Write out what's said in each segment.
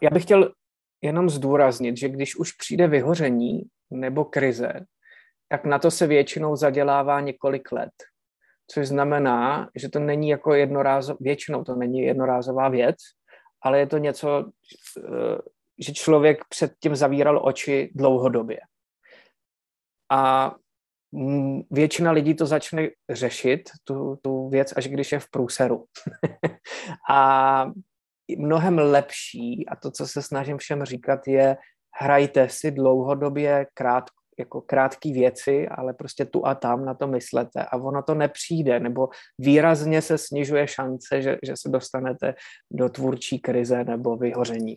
Já bych chtěl jenom zdůraznit, že když už přijde vyhoření nebo krize, tak na to se většinou zadělává několik let. Což znamená, že to není jako jednorázová, většinou to není jednorázová věc, ale je to něco, eh, že člověk předtím zavíral oči dlouhodobě. A většina lidí to začne řešit, tu, tu věc, až když je v průseru. a mnohem lepší, a to, co se snažím všem říkat, je hrajte si dlouhodobě krát, jako krátké věci, ale prostě tu a tam na to myslete a ono to nepřijde, nebo výrazně se snižuje šance, že, že se dostanete do tvůrčí krize nebo vyhoření.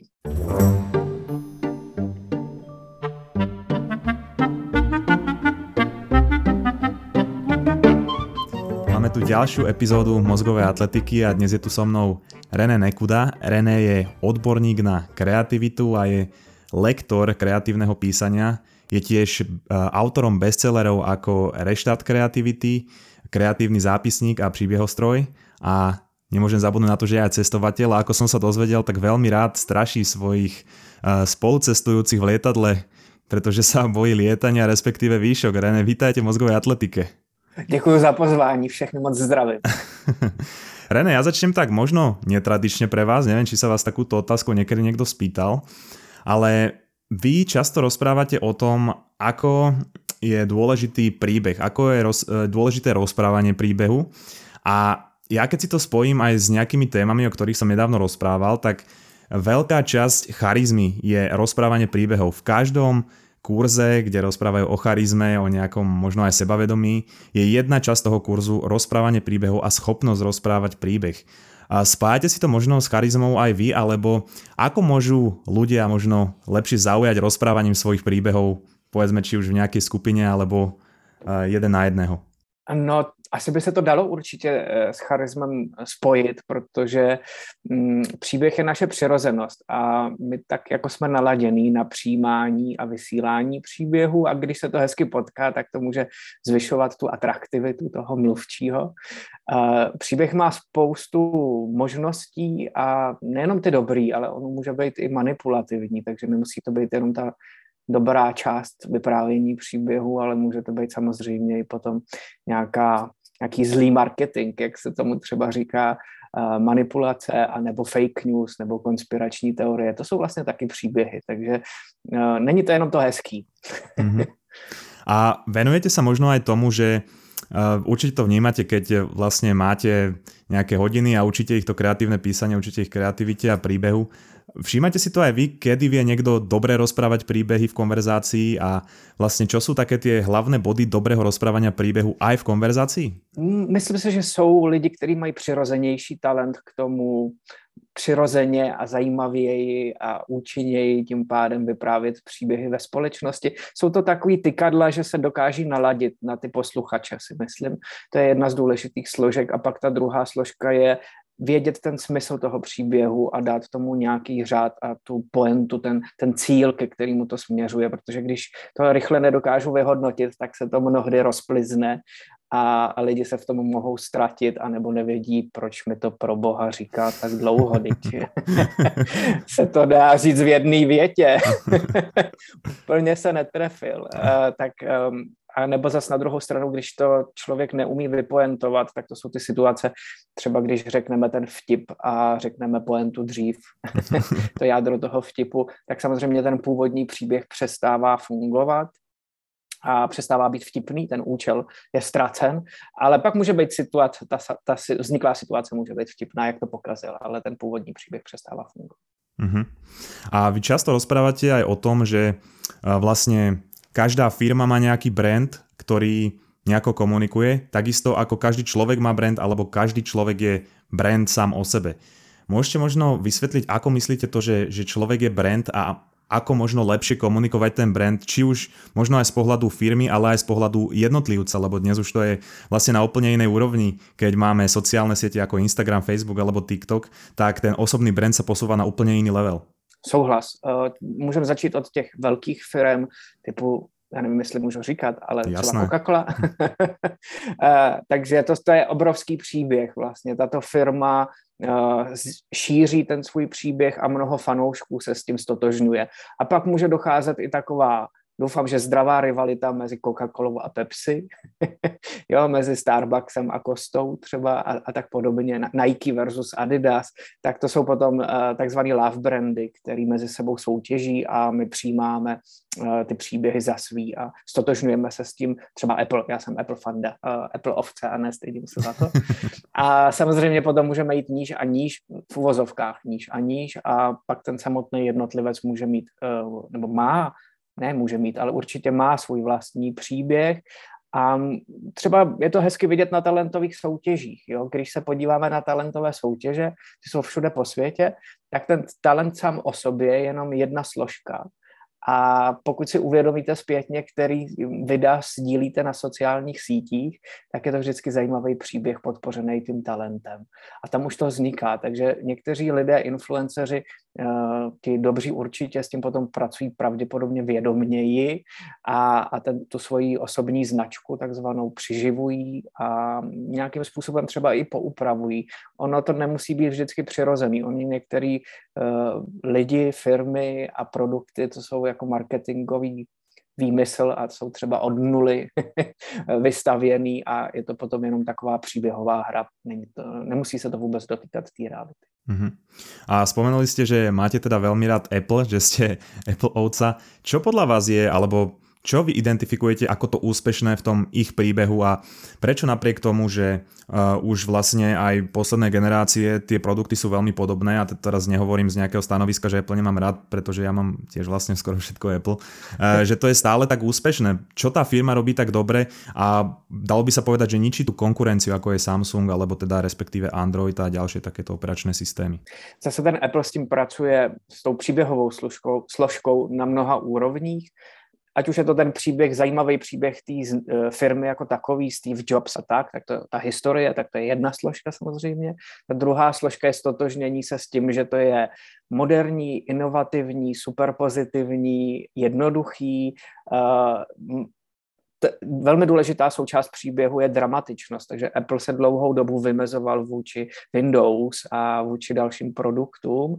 Ďalšiu epizódu mozgovej atletiky a dnes je tu so mnou René Nekuda. René je odborník na kreativitu a je lektor kreatívneho písania. Je tiež e, autorom bestsellerov ako Reštart kreativity, kreatívny zápisník a príbiehostroj a nemôžem zabudnúť na to, že je aj cestovateľ a ako som sa dozvedel, tak veľmi rád straší svojich e, spolucestujúcich v lietadle, pretože sa bojí lietania, respektíve výšok. René, vítajte v mozgovej atletike. Děkuji za pozvání, všechny moc zdravím. René, ja začnem tak možno netradične pre vás, neviem, či sa vás takúto otázku niekedy niekto spýtal, ale vy často rozprávate o tom, ako je dôležitý príbeh, ako je roz, e, dôležité rozprávanie príbehu a ja keď si to spojím aj s nejakými témami, o ktorých som nedávno rozprával, tak veľká časť charizmy je rozprávanie príbehov. V každom kurze, kde rozprávajú o charizme, o nejakom možno aj sebavedomí, je jedna časť toho kurzu rozprávanie príbehov a schopnosť rozprávať príbeh. A spájate si to možno s charizmou aj vy, alebo ako môžu ľudia možno lepšie zaujať rozprávaním svojich príbehov, povedzme či už v nejakej skupine, alebo jeden na jedného? No, asi by se to dalo určitě eh, s charismem spojit, protože mm, příběh je naše přirozenost a my tak jako jsme naladění na přijímání a vysílání příběhu a když se to hezky potká, tak to může zvyšovat tu atraktivitu toho mluvčího. Příběh má spoustu možností a nejenom ty dobrý, ale on může být i manipulativní, takže nemusí to být jenom ta dobrá část vyprávění příběhu, ale může to být samozřejmě i potom nějaká, nějaký zlý marketing, jak se tomu třeba říká, uh, manipulace a nebo fake news nebo konspirační teorie. To jsou vlastně taky příběhy, takže uh, není to jenom to hezký. Mm-hmm. A venujete sa možno aj tomu, že určite to vnímate, keď vlastne máte nejaké hodiny a učíte ich to kreatívne písanie, učíte ich kreativite a príbehu. Všímate si to aj vy, kedy vie niekto dobre rozprávať príbehy v konverzácii a vlastne čo sú také tie hlavné body dobrého rozprávania príbehu aj v konverzácii? Myslím si, že jsou lidi, kteří mají přirozenější talent k tomu přirozeně a zajímavěji a účinněji tím pádem vyprávět příběhy ve společnosti. Jsou to takový tykadla, že se dokáží naladit na ty posluchače, si myslím. To je jedna z důležitých složek. A pak ta druhá složka je vědět ten smysl toho příběhu a dát tomu nějaký řád a tu poentu, ten, ten cíl, ke kterému to směřuje, protože když to rychle nedokážu vyhodnotit, tak se to mnohdy rozplizne a, a lidi se v tom mohou ztratit a nebo nevědí, proč mi to pro boha říká tak dlouho, teď se to dá říct v jedné větě. Úplně se netrefil. Uh, tak um, a nebo zas na druhou stranu, když to člověk neumí vypoentovat, tak to jsou ty situace, třeba když řekneme ten vtip a řekneme poentu dřív, to jádro toho vtipu, tak samozřejmě ten původní příběh přestává fungovat a přestává být vtipný, ten účel je ztracen, ale pak může být situace, ta, ta vzniklá situace může být vtipná, jak to pokazil, ale ten původní příběh přestává fungovat. Uh-huh. A vy často rozprávate aj o tom, že vlastne každá firma má nejaký brand, ktorý nejako komunikuje, takisto ako každý človek má brand, alebo každý človek je brand sám o sebe. Môžete možno vysvetliť, ako myslíte to, že, že človek je brand a ako možno lepšie komunikovať ten brand, či už možno aj z pohľadu firmy, ale aj z pohľadu jednotlivca, lebo dnes už to je vlastne na úplne inej úrovni, keď máme sociálne siete ako Instagram, Facebook alebo TikTok, tak ten osobný brand sa posúva na úplne iný level. Souhlas. Uh, můžeme začít od těch velkých firm typu já nevím, jestli můžu říkat, ale Jasné. třeba Coca-Cola. uh, takže to, to je obrovský příběh vlastně. Tato firma šíří ten svůj příběh a mnoho fanoušků se s tím stotožňuje. A pak může docházet i taková doufám, že zdravá rivalita mezi Coca-Colou a Pepsi, jo, mezi Starbucksem a Kostou třeba a, a tak podobně, Nike versus Adidas, tak to jsou potom uh, takzvaný love brandy, který mezi sebou soutěží a my přijímáme uh, ty příběhy za svý a stotožňujeme se s tím, třeba Apple, já jsem Apple fanda, uh, Apple ovce a nestydím se za to. A samozřejmě potom můžeme jít níž a níž, v uvozovkách níž a níž a pak ten samotný jednotlivec může mít, uh, nebo má ne může mít, ale určitě má svůj vlastní příběh a třeba je to hezky vidět na talentových soutěžích. Jo? Když se podíváme na talentové soutěže, ty jsou všude po světě, tak ten talent sám o sobě je jenom jedna složka. A pokud si uvědomíte zpětně, který videa sdílíte na sociálních sítích, tak je to vždycky zajímavý příběh podpořený tím talentem. A tam už to vzniká. Takže někteří lidé, influenceři, ti dobří určitě s tím potom pracují pravděpodobně vědomněji a, a ten, tu svoji osobní značku takzvanou přiživují a nějakým způsobem třeba i poupravují. Ono to nemusí být vždycky přirozený. Oni některý uh, lidi, firmy a produkty, to jsou jako marketingový výmysl a jsou třeba od nuly vystavěný a je to potom jenom taková příběhová hra. Není to, nemusí se to vůbec dotýkat té reality. Uh-huh. A spomenuli ste, že máte teda veľmi rád Apple, že ste Apple ovca. Čo podľa vás je, alebo čo vy identifikujete ako to úspešné v tom ich príbehu a prečo napriek tomu, že uh, už vlastne aj posledné generácie tie produkty sú veľmi podobné a teraz nehovorím z nejakého stanoviska, že Apple nemám rád, pretože ja mám tiež vlastne skoro všetko Apple, uh, že to je stále tak úspešné. Čo tá firma robí tak dobre a dalo by sa povedať, že ničí tú konkurenciu ako je Samsung alebo teda respektíve Android a ďalšie takéto operačné systémy. Zase ten Apple s tím pracuje s tou příběhovou složkou, složkou na mnoha úrovních ať už je to ten příběh, zajímavý příběh té eh, firmy jako takový, Steve Jobs a tak, tak to, ta historie, tak to je jedna složka samozřejmě. Ta druhá složka je stotožnění se s tím, že to je moderní, inovativní, superpozitivní, jednoduchý, uh, t- velmi důležitá součást příběhu je dramatičnost, takže Apple se dlouhou dobu vymezoval vůči Windows a vůči dalším produktům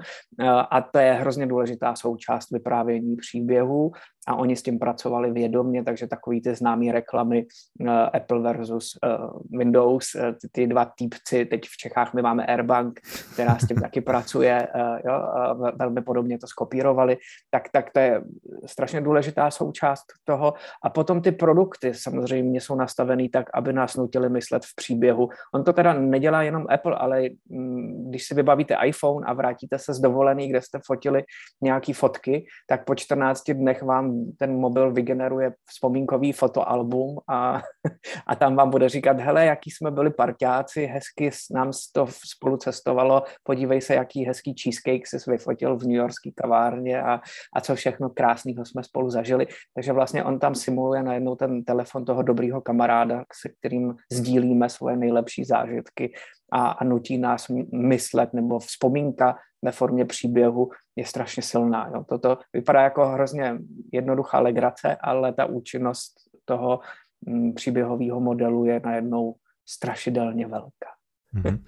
a to je hrozně důležitá součást vyprávění příběhu a oni s tím pracovali vědomně, takže takový ty známé reklamy uh, Apple versus uh, Windows, uh, ty, ty dva týpci, teď v Čechách my máme Airbank, která s tím taky pracuje, uh, jo, uh, velmi podobně to skopírovali, tak, tak to je strašně důležitá součást toho. A potom ty produkty samozřejmě jsou nastavený tak, aby nás nutili myslet v příběhu. On to teda nedělá jenom Apple, ale mm, když si vybavíte iPhone a vrátíte se z dovolený, kde jste fotili nějaký fotky, tak po 14 dnech vám ten mobil vygeneruje vzpomínkový fotoalbum a, a tam vám bude říkat, hele, jaký jsme byli parťáci, hezky nám to spolu cestovalo, podívej se, jaký hezký cheesecake jsi vyfotil v New Yorkské kavárně a, a co všechno krásného jsme spolu zažili. Takže vlastně on tam simuluje najednou ten telefon toho dobrýho kamaráda, se kterým sdílíme svoje nejlepší zážitky a, a nutí nás myslet, nebo vzpomínka ve formě příběhu je strašně silná. Jo. Toto vypadá jako hrozně jednoduchá legrace, ale ta účinnost toho m, mm, příběhového modelu je najednou strašidelně velká. Mm-hmm.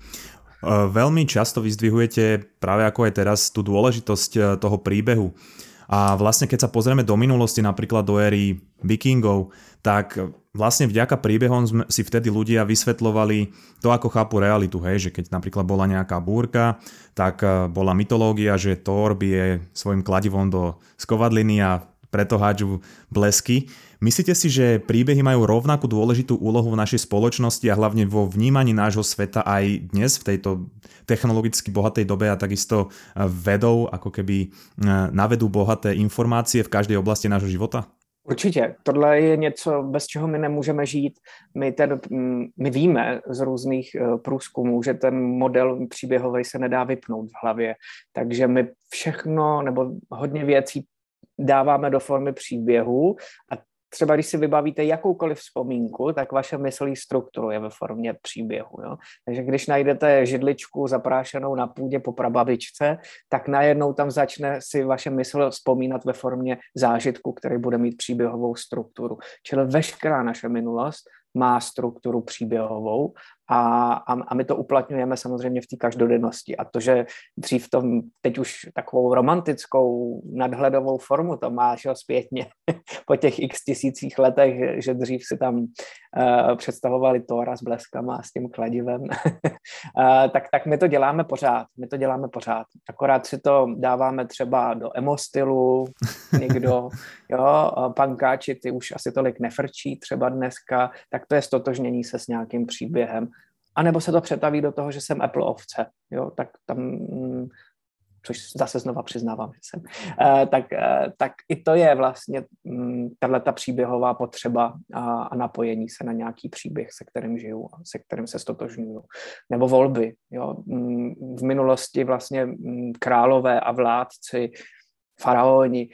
Veľmi často vyzdvihujete práve ako aj teraz tú dôležitosť e, toho príbehu. A vlastne keď sa pozrieme do minulosti, napríklad do éry vikingov, tak vlastne vďaka príbehom sme si vtedy ľudia vysvetľovali to, ako chápu realitu, hej, že keď napríklad bola nejaká búrka, tak e, bola mytológia, že Thor bije svojim kladivom do skovadliny a preto hádžu blesky. Myslíte si, že príbehy majú rovnakú dôležitú úlohu v našej spoločnosti a hlavne vo vnímaní nášho sveta aj dnes v tejto technologicky bohatej dobe a takisto e, vedou, ako keby e, navedú bohaté informácie v každej oblasti nášho života? Určitě. Tohle je něco, bez čeho my nemůžeme žít. My, ten, mm, my víme z různých eh, průzkumů, že ten model příběhový se nedá vypnout v hlavě. Takže my všechno nebo hodně věcí dáváme do formy příběhu a třeba když si vybavíte jakoukoliv vzpomínku, tak vaše mysl ji strukturuje ve formě příběhu. Jo? Takže když najdete židličku zaprášenou na půdě po prababičce, tak najednou tam začne si vaše mysl vzpomínat ve formě zážitku, který bude mít příběhovou strukturu. Čili veškerá naše minulost má strukturu příběhovou a, a, a my to uplatňujeme samozřejmě v té každodennosti. A to, že dřív tom teď už takovou romantickou nadhledovou formu to máš jo, zpětně po těch x tisících letech, že dřív si tam uh, představovali Tóra s bleskama a s tím kladivem, uh, tak, tak my to děláme pořád. My to děláme pořád. Akorát si to dáváme třeba do emo-stylu, někdo, jo, pankáči, ty už asi tolik nefrčí třeba dneska, tak to je stotožnění se s nějakým příběhem. A nebo se to přetaví do toho, že jsem Apple ovce, jo, tak tam, mm, což zase znova přiznávám, že jsem, uh, tak, uh, tak i to je vlastně um, tahle ta příběhová potřeba a, a napojení se na nějaký příběh, se kterým žiju a se kterým se stotožňuju. Nebo volby, jo. Um, v minulosti vlastně králové a vládci, faraoni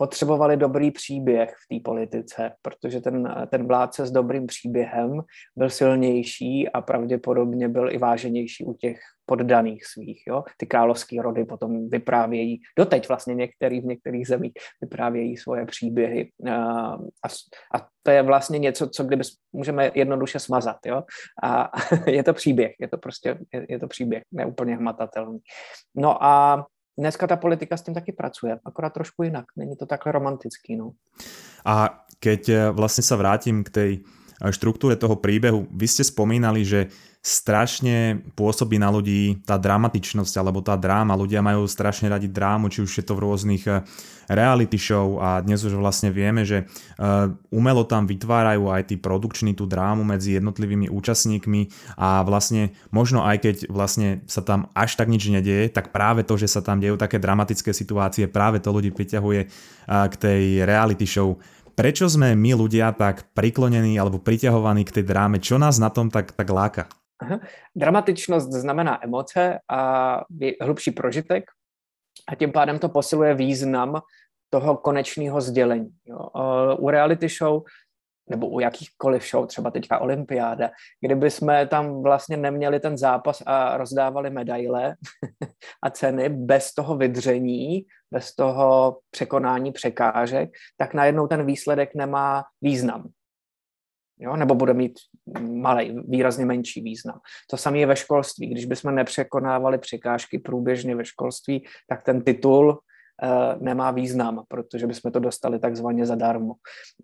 potřebovali dobrý příběh v té politice, protože ten, ten vládce s dobrým příběhem byl silnější a pravděpodobně byl i váženější u těch poddaných svých. Jo? Ty královské rody potom vyprávějí, doteď vlastně některý v některých zemích vyprávějí svoje příběhy a, a to je vlastně něco, co kdyby můžeme jednoduše smazat. Jo? A je to příběh, je to prostě je, je to příběh, neúplně hmatatelný. No a dneska ta politika s tím taky pracuje, akorát trošku jinak. Není to takhle romantický. No. A keď eh, vlastně se vrátím k tej štruktúre toho príbehu, vy ste spomínali, že strašne pôsobí na ľudí tá dramatičnosť alebo tá dráma. Ľudia majú strašne radi drámu, či už je to v rôznych eh, reality show a dnes už vlastne vieme, že eh, umelo tam vytvárajú aj tí produkční tú drámu medzi jednotlivými účastníkmi a vlastne možno aj keď vlastne sa tam až tak nič nedieje, tak práve to, že sa tam dejú také dramatické situácie, práve to ľudí priťahuje eh, k tej reality show. Prečo sme my ľudia tak priklonení alebo priťahovaní k tej dráme? Čo nás na tom tak, tak láka? Aha. Dramatičnost znamená emoce a hlubší prožitek a tím pádem to posiluje význam toho konečného sdělení. Jo. U reality show nebo u jakýchkoliv show, třeba teďka olympiáda, kdyby jsme tam vlastně neměli ten zápas a rozdávali medaile a ceny bez toho vydření, bez toho překonání překážek, tak najednou ten výsledek nemá význam jo? nebo bude mít malý, výrazně menší význam. To samé je ve školství. Když bychom nepřekonávali překážky průběžně ve školství, tak ten titul nemá význam, protože bychom to dostali takzvaně zadarmo.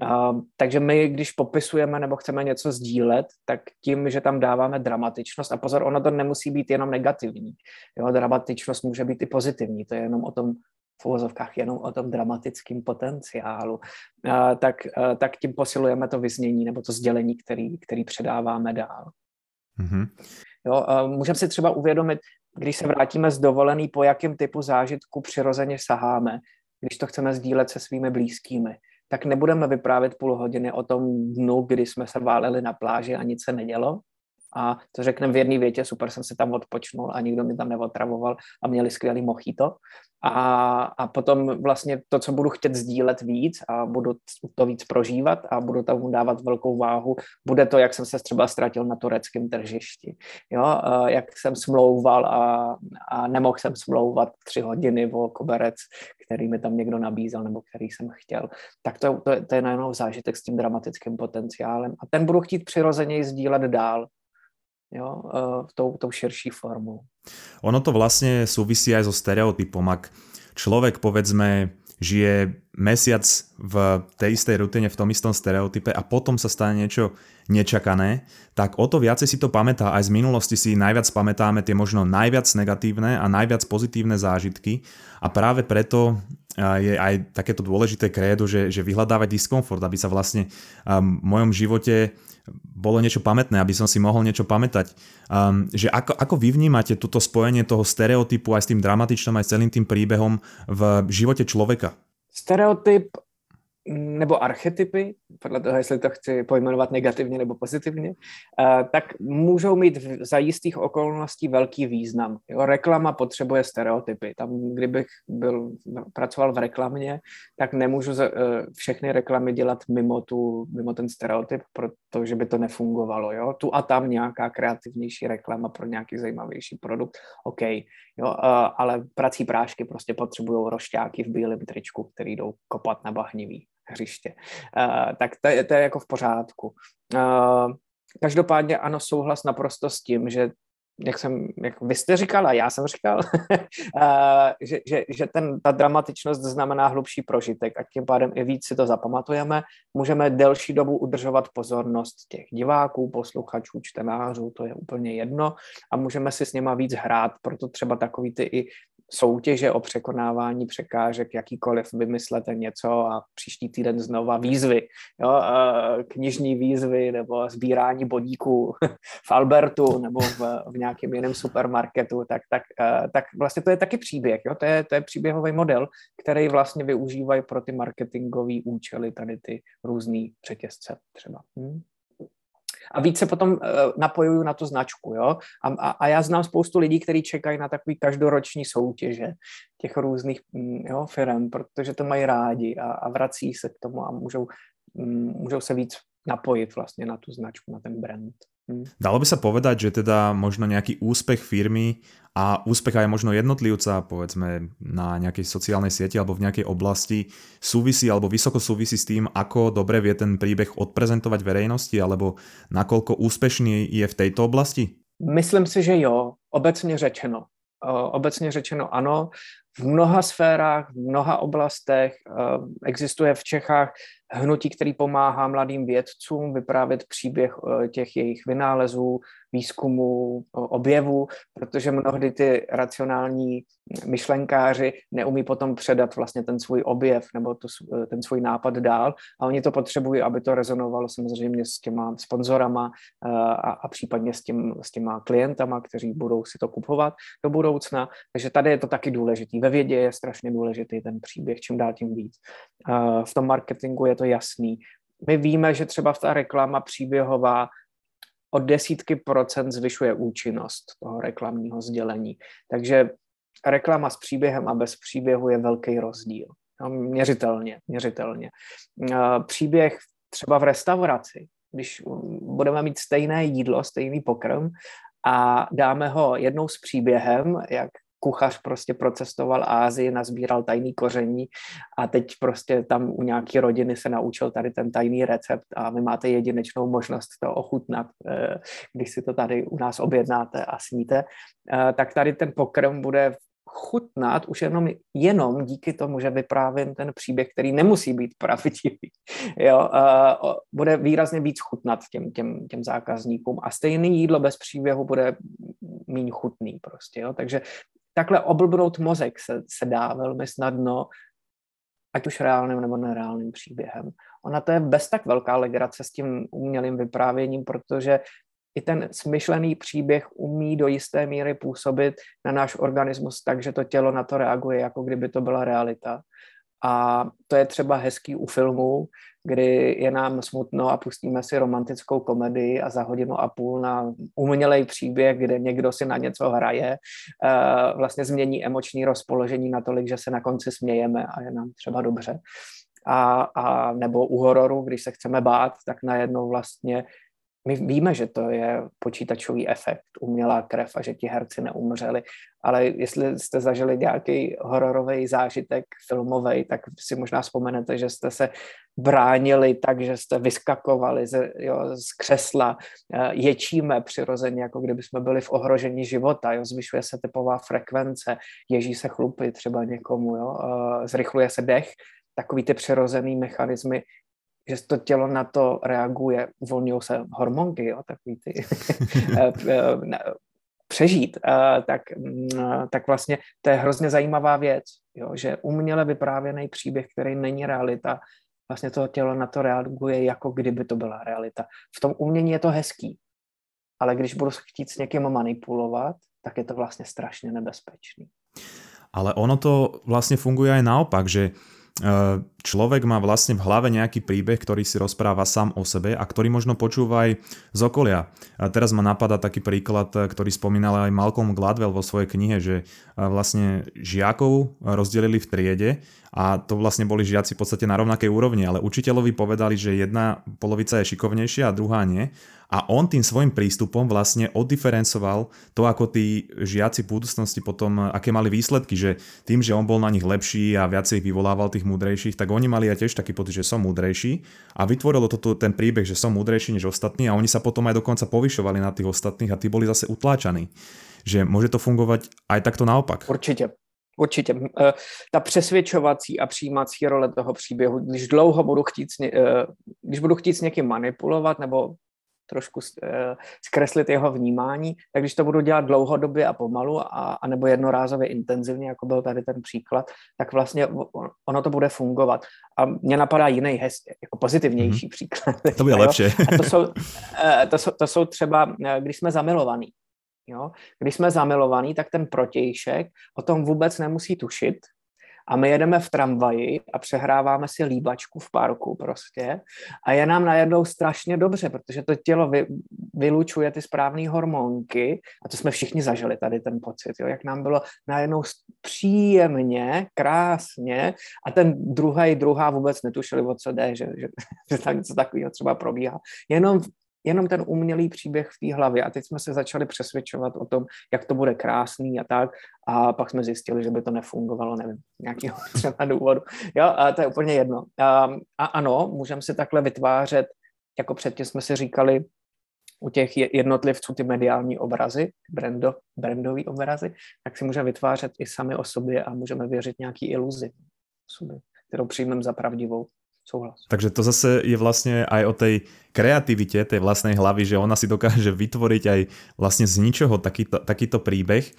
Uh, takže my, když popisujeme nebo chceme něco sdílet, tak tím, že tam dáváme dramatičnost, a pozor, ono to nemusí být jenom negativní. Jo? Dramatičnost může být i pozitivní, to je jenom o tom v uvozovkách jenom o tom dramatickém potenciálu, tak, tak tím posilujeme to vyznění nebo to sdělení, který, který předáváme dál. Mm-hmm. Jo, můžeme si třeba uvědomit, když se vrátíme z dovolený, po jakém typu zážitku přirozeně saháme, když to chceme sdílet se svými blízkými, tak nebudeme vyprávět půl hodiny o tom dnu, kdy jsme se váleli na pláži a nic se nedělo, a to řekneme v jedné větě, super jsem se tam odpočnul a nikdo mi tam neotravoval a měli skvělý mochito. A, a potom vlastně to, co budu chtět sdílet víc a budu to víc prožívat a budu tomu dávat velkou váhu, bude to, jak jsem se třeba ztratil na tureckém tržišti. Jo? Jak jsem smlouval a, a nemohl jsem smlouvat tři hodiny o koberec, který mi tam někdo nabízel nebo který jsem chtěl. Tak to, to, to je najednou zážitek s tím dramatickým potenciálem a ten budu chtít přirozeně sdílet dál jo, uh, tou, tou širší formou. Ono to vlastne súvisí aj so stereotypom. Ak človek, povedzme, žije mesiac v tej istej rutine, v tom istom stereotype a potom sa stane niečo nečakané, tak o to viacej si to pamätá. Aj z minulosti si najviac pamätáme tie možno najviac negatívne a najviac pozitívne zážitky a práve preto je aj takéto dôležité krédo, že, že vyhľadávať diskomfort, aby sa vlastne v mojom živote bolo niečo pamätné, aby som si mohol niečo pamätať. Um, že ako, ako vy vnímate toto spojenie toho stereotypu aj s tým dramatičným, aj s celým tým príbehom v živote človeka? Stereotyp nebo archetypy, podle toho, jestli to chci pojmenovat negativně nebo pozitivně, eh, tak můžou mít za jistých okolností velký význam. Jo, reklama potřebuje stereotypy. Tam, kdybych byl, pracoval v reklamě, tak nemůžu eh, všechny reklamy dělat mimo, tu, mimo ten stereotyp, protože by to nefungovalo. Jo. Tu a tam nějaká kreativnější reklama pro nějaký zajímavější produkt, OK. Jo, eh, ale prací prášky prostě potřebují rošťáky v bílém tričku, který jdou kopat na bahnivý hřiště. Uh, tak to je, to je jako v pořádku. Uh, každopádně ano, souhlas naprosto s tím, že jak jsem, jak vy jste říkal a já jsem říkal, že, že, že ten, ta dramatičnost znamená hlubší prožitek a tím pádem i víc si to zapamatujeme. Můžeme delší dobu udržovat pozornost těch diváků, posluchačů, čtenářů, to je úplně jedno a můžeme si s něma víc hrát, proto třeba takový ty i soutěže o překonávání překážek, jakýkoliv vymyslete něco a příští týden znova výzvy, jo, knižní výzvy nebo sbírání bodíků v Albertu nebo v, v nějakém jiném supermarketu, tak, tak, tak vlastně to je taky příběh. Jo? To, je, to je příběhový model, který vlastně využívají pro ty marketingové účely tady ty různé řetězce třeba. Hmm a víc se potom uh, napojuju na tu značku, jo. A, a, a já znám spoustu lidí, kteří čekají na takový každoroční soutěže těch různých mm, jo, firm, protože to mají rádi a, a vrací se k tomu a můžou, um, můžou se víc napojit vlastně na tu značku, na ten brand. Hmm. Dalo by sa povedať, že teda možno nejaký úspech firmy a úspech aj možno jednotlivca, povedzme na nejakej sociálnej sieti alebo v nejakej oblasti súvisí alebo vysoko súvisí s tým, ako dobre vie ten príbeh odprezentovať verejnosti alebo nakoľko úspešný je v tejto oblasti? Myslím si, že jo, obecně řečeno. Obecně řečeno ano. V mnoha sférách, v mnoha oblastech existuje v Čechách hnutí, který pomáhá mladým vědcům vyprávět příběh těch jejich vynálezů, výzkumu, objevu, protože mnohdy ty racionální myšlenkáři neumí potom předat vlastně ten svůj objev nebo tu, ten svůj nápad dál a oni to potřebují, aby to rezonovalo samozřejmě s těma sponzorama a, a případně s, tím, s těma klientama, kteří budou si to kupovat do budoucna. Takže tady je to taky důležitý. Ve vědě je strašně důležitý ten příběh, čím dál tím víc. V tom marketingu je to jasný. My víme, že třeba ta reklama příběhová o desítky procent zvyšuje účinnost toho reklamního sdělení. Takže reklama s příběhem a bez příběhu je velký rozdíl. No, měřitelně, měřitelně. Příběh třeba v restauraci, když budeme mít stejné jídlo, stejný pokrm a dáme ho jednou s příběhem, jak kuchař prostě procestoval Ázii, nazbíral tajný koření a teď prostě tam u nějaké rodiny se naučil tady ten tajný recept a vy máte jedinečnou možnost to ochutnat, eh, když si to tady u nás objednáte a sníte, eh, tak tady ten pokrm bude chutnat už jenom, jenom díky tomu, že vyprávím ten příběh, který nemusí být pravdivý. Jo, uh, bude výrazně víc chutnat těm, těm, těm zákazníkům a stejný jídlo bez příběhu bude méně chutný prostě. Jo. Takže takhle oblbnout mozek se, se dá velmi snadno, ať už reálným nebo nereálným příběhem. Ona to je bez tak velká legrace s tím umělým vyprávěním, protože i ten smyšlený příběh umí do jisté míry působit na náš organismus tak, že to tělo na to reaguje, jako kdyby to byla realita. A to je třeba hezký u filmů, kdy je nám smutno a pustíme si romantickou komedii a za hodinu a půl na umělej příběh, kde někdo si na něco hraje, eh, vlastně změní emoční rozpoložení natolik, že se na konci smějeme a je nám třeba dobře. A, a nebo u hororu, když se chceme bát, tak najednou vlastně my víme, že to je počítačový efekt, umělá krev a že ti herci neumřeli, ale jestli jste zažili nějaký hororový zážitek filmový, tak si možná vzpomenete, že jste se bránili tak, že jste vyskakovali z, jo, z křesla, eh, ječíme přirozeně, jako kdyby jsme byli v ohrožení života, jo, zvyšuje se tepová frekvence, ježí se chlupy třeba někomu, jo, eh, zrychluje se dech, takový ty přirozený mechanismy že to tělo na to reaguje, uvolňují se hormonky, jo, takový ty eh, eh, přežít, eh, tak, mm, tak vlastně to je hrozně zajímavá věc, jo, že uměle vyprávěný příběh, který není realita, vlastně to tělo na to reaguje, jako kdyby to byla realita. V tom umění je to hezký, ale když budu chtít s někým manipulovat, tak je to vlastně strašně nebezpečný. Ale ono to vlastně funguje aj naopak, že človek má vlastne v hlave nejaký príbeh, ktorý si rozpráva sám o sebe a ktorý možno počúva aj z okolia. A teraz ma napadá taký príklad, ktorý spomínal aj Malcolm Gladwell vo svojej knihe, že vlastne žiakov rozdelili v triede a to vlastne boli žiaci v podstate na rovnakej úrovni, ale učiteľovi povedali, že jedna polovica je šikovnejšia a druhá nie. A on tým svojim prístupom vlastne oddiferencoval to, ako tí žiaci v budúcnosti potom, aké mali výsledky, že tým, že on bol na nich lepší a viacej vyvolával tých múdrejších, tak oni mali aj tiež taký pocit, že som múdrejší a vytvorilo to ten príbeh, že som múdrejší než ostatní a oni sa potom aj dokonca povyšovali na tých ostatných a tí boli zase utláčaní. Že môže to fungovať aj takto naopak. Určitě. Určitě. Eh, ta přesvědčovací a přijímací role toho příběhu, když dlouho budu chtít, eh, když budu chtít s někým manipulovat nebo trošku eh, zkreslit jeho vnímání, tak když to budu dělat dlouhodobě a pomalu, a, a nebo jednorázově intenzivně, jako byl tady ten příklad, tak vlastně ono to bude fungovat. A mě napadá jiný hez, jako pozitivnější mm-hmm. příklad. To bude lepší. to jsou, to, jsou, to jsou třeba, když jsme zamilovaní. Jo? Když jsme zamilovaní, tak ten protějšek o tom vůbec nemusí tušit, a my jedeme v tramvaji a přehráváme si líbačku v parku prostě. A je nám najednou strašně dobře, protože to tělo vy, vylučuje ty správné hormonky. A to jsme všichni zažili tady ten pocit, jo, jak nám bylo najednou příjemně, krásně. A ten druhý, druhá vůbec netušili, o co jde, že, že, že tak něco takového třeba probíhá. Jenom jenom ten umělý příběh v té hlavě. A teď jsme se začali přesvědčovat o tom, jak to bude krásný a tak. A pak jsme zjistili, že by to nefungovalo, nevím, nějakého třeba důvodu. Jo, a to je úplně jedno. A, a ano, můžeme si takhle vytvářet, jako předtím jsme si říkali, u těch jednotlivců ty mediální obrazy, brando, brandové obrazy, tak si můžeme vytvářet i sami o sobě a můžeme věřit nějaký iluzi sobě, kterou přijmeme za pravdivou. Souhlas. Takže to zase je vlastne aj o tej kreativite tej vlastnej hlavy, že ona si dokáže vytvoriť aj vlastne z ničoho takýto, takýto príbeh.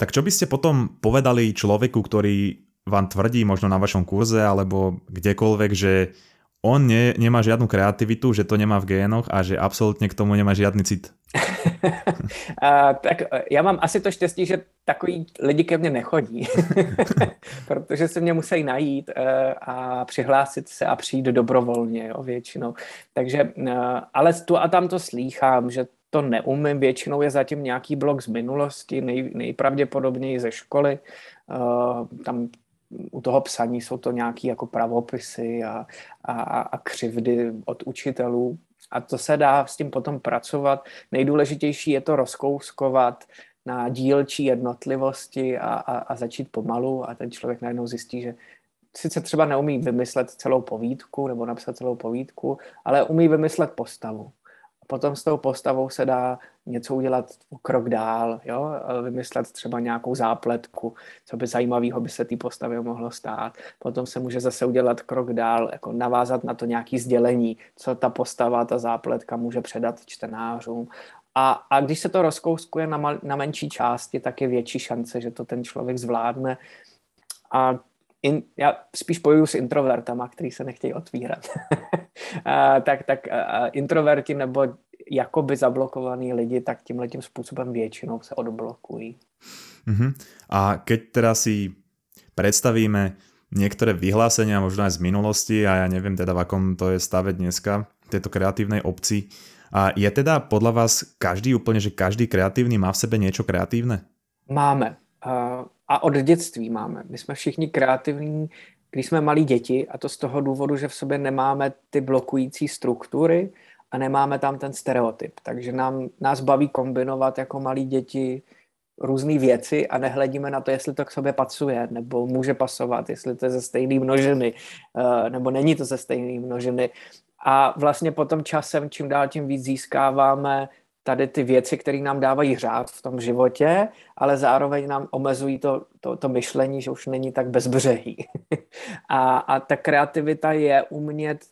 Tak čo by ste potom povedali človeku, ktorý vám tvrdí možno na vašom kurze alebo kdekoľvek, že on ne, nemá žiadnu kreativitu, že to nemá v génoch a že absolútne k tomu nemá žiadny cit. a, tak já mám asi to štěstí, že takový lidi ke mně nechodí, protože se mě musí najít uh, a přihlásit se a přijít dobrovolně jo, většinou. Takže, uh, ale tu a tam to slýchám, že to neumím, většinou je zatím nějaký blok z minulosti, nej, nejpravděpodobněji ze školy, tam u toho psaní jsou to nějaké jako pravopisy a, a, a křivdy od učitelů. A to se dá s tím potom pracovat. Nejdůležitější je to rozkouskovat na dílčí jednotlivosti a, a, a začít pomalu a ten člověk najednou zjistí, že sice třeba neumí vymyslet celou povídku nebo napsat celou povídku, ale umí vymyslet postavu potom s tou postavou se dá něco udělat krok dál, jo? vymyslet třeba nějakou zápletku, co by zajímavého by se té postavě mohlo stát. Potom se může zase udělat krok dál, jako navázat na to nějaké sdělení, co ta postava, ta zápletka může předat čtenářům. A, a když se to rozkouskuje na, mal, na menší části, tak je větší šance, že to ten člověk zvládne. A in, já spíš pojuju s introvertama, který se nechtějí otvírat. a, tak tak a, introverti nebo jakoby zablokovaní lidi, tak tímhle tím způsobem většinou se odblokují. Uh-huh. A keď teda si predstavíme niektoré vyhlásenia, možno aj z minulosti, a ja neviem teda v akom to je stave dneska, tejto kreatívnej obci, a je teda podľa vás každý úplně, že každý kreatívny má v sebe niečo kreatívne? Máme a od dětství máme. My jsme všichni kreativní, když jsme malí děti a to z toho důvodu, že v sobě nemáme ty blokující struktury a nemáme tam ten stereotyp. Takže nám, nás baví kombinovat jako malí děti různé věci a nehledíme na to, jestli to k sobě pasuje, nebo může pasovat, jestli to je ze stejné množiny, eh, nebo není to ze stejné množiny. A vlastně potom časem, čím dál tím víc získáváme tady ty věci, které nám dávají řád v tom životě, ale zároveň nám omezují to, to, to myšlení, že už není tak bezbřehý. a, a ta kreativita je umět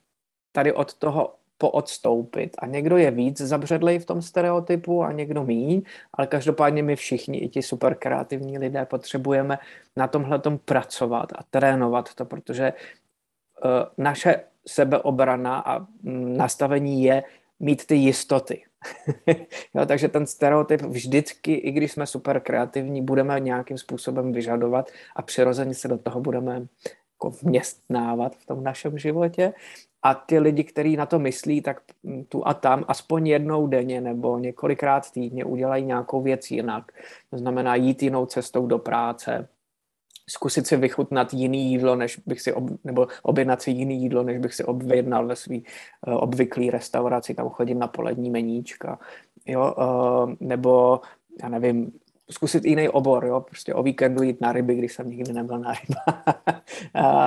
tady od toho poodstoupit. A někdo je víc zabředlej v tom stereotypu a někdo míň, ale každopádně my všichni, i ti super kreativní lidé, potřebujeme na tomhle pracovat a trénovat to, protože uh, naše sebeobrana a mm, nastavení je mít ty jistoty. jo, takže ten stereotyp vždycky, i když jsme super kreativní, budeme nějakým způsobem vyžadovat a přirozeně se do toho budeme jako vměstnávat v tom našem životě. A ty lidi, kteří na to myslí, tak tu a tam aspoň jednou denně nebo několikrát týdně udělají nějakou věc jinak. To znamená jít jinou cestou do práce, zkusit si vychutnat jiný jídlo, než bych si, ob, nebo objednat si jiný jídlo, než bych si objednal ve svý uh, obvyklý restauraci, tam chodím na polední meníčka, jo, uh, nebo já nevím, zkusit jiný obor, jo? prostě o víkendu jít na ryby, když jsem nikdy nebyl na ryba,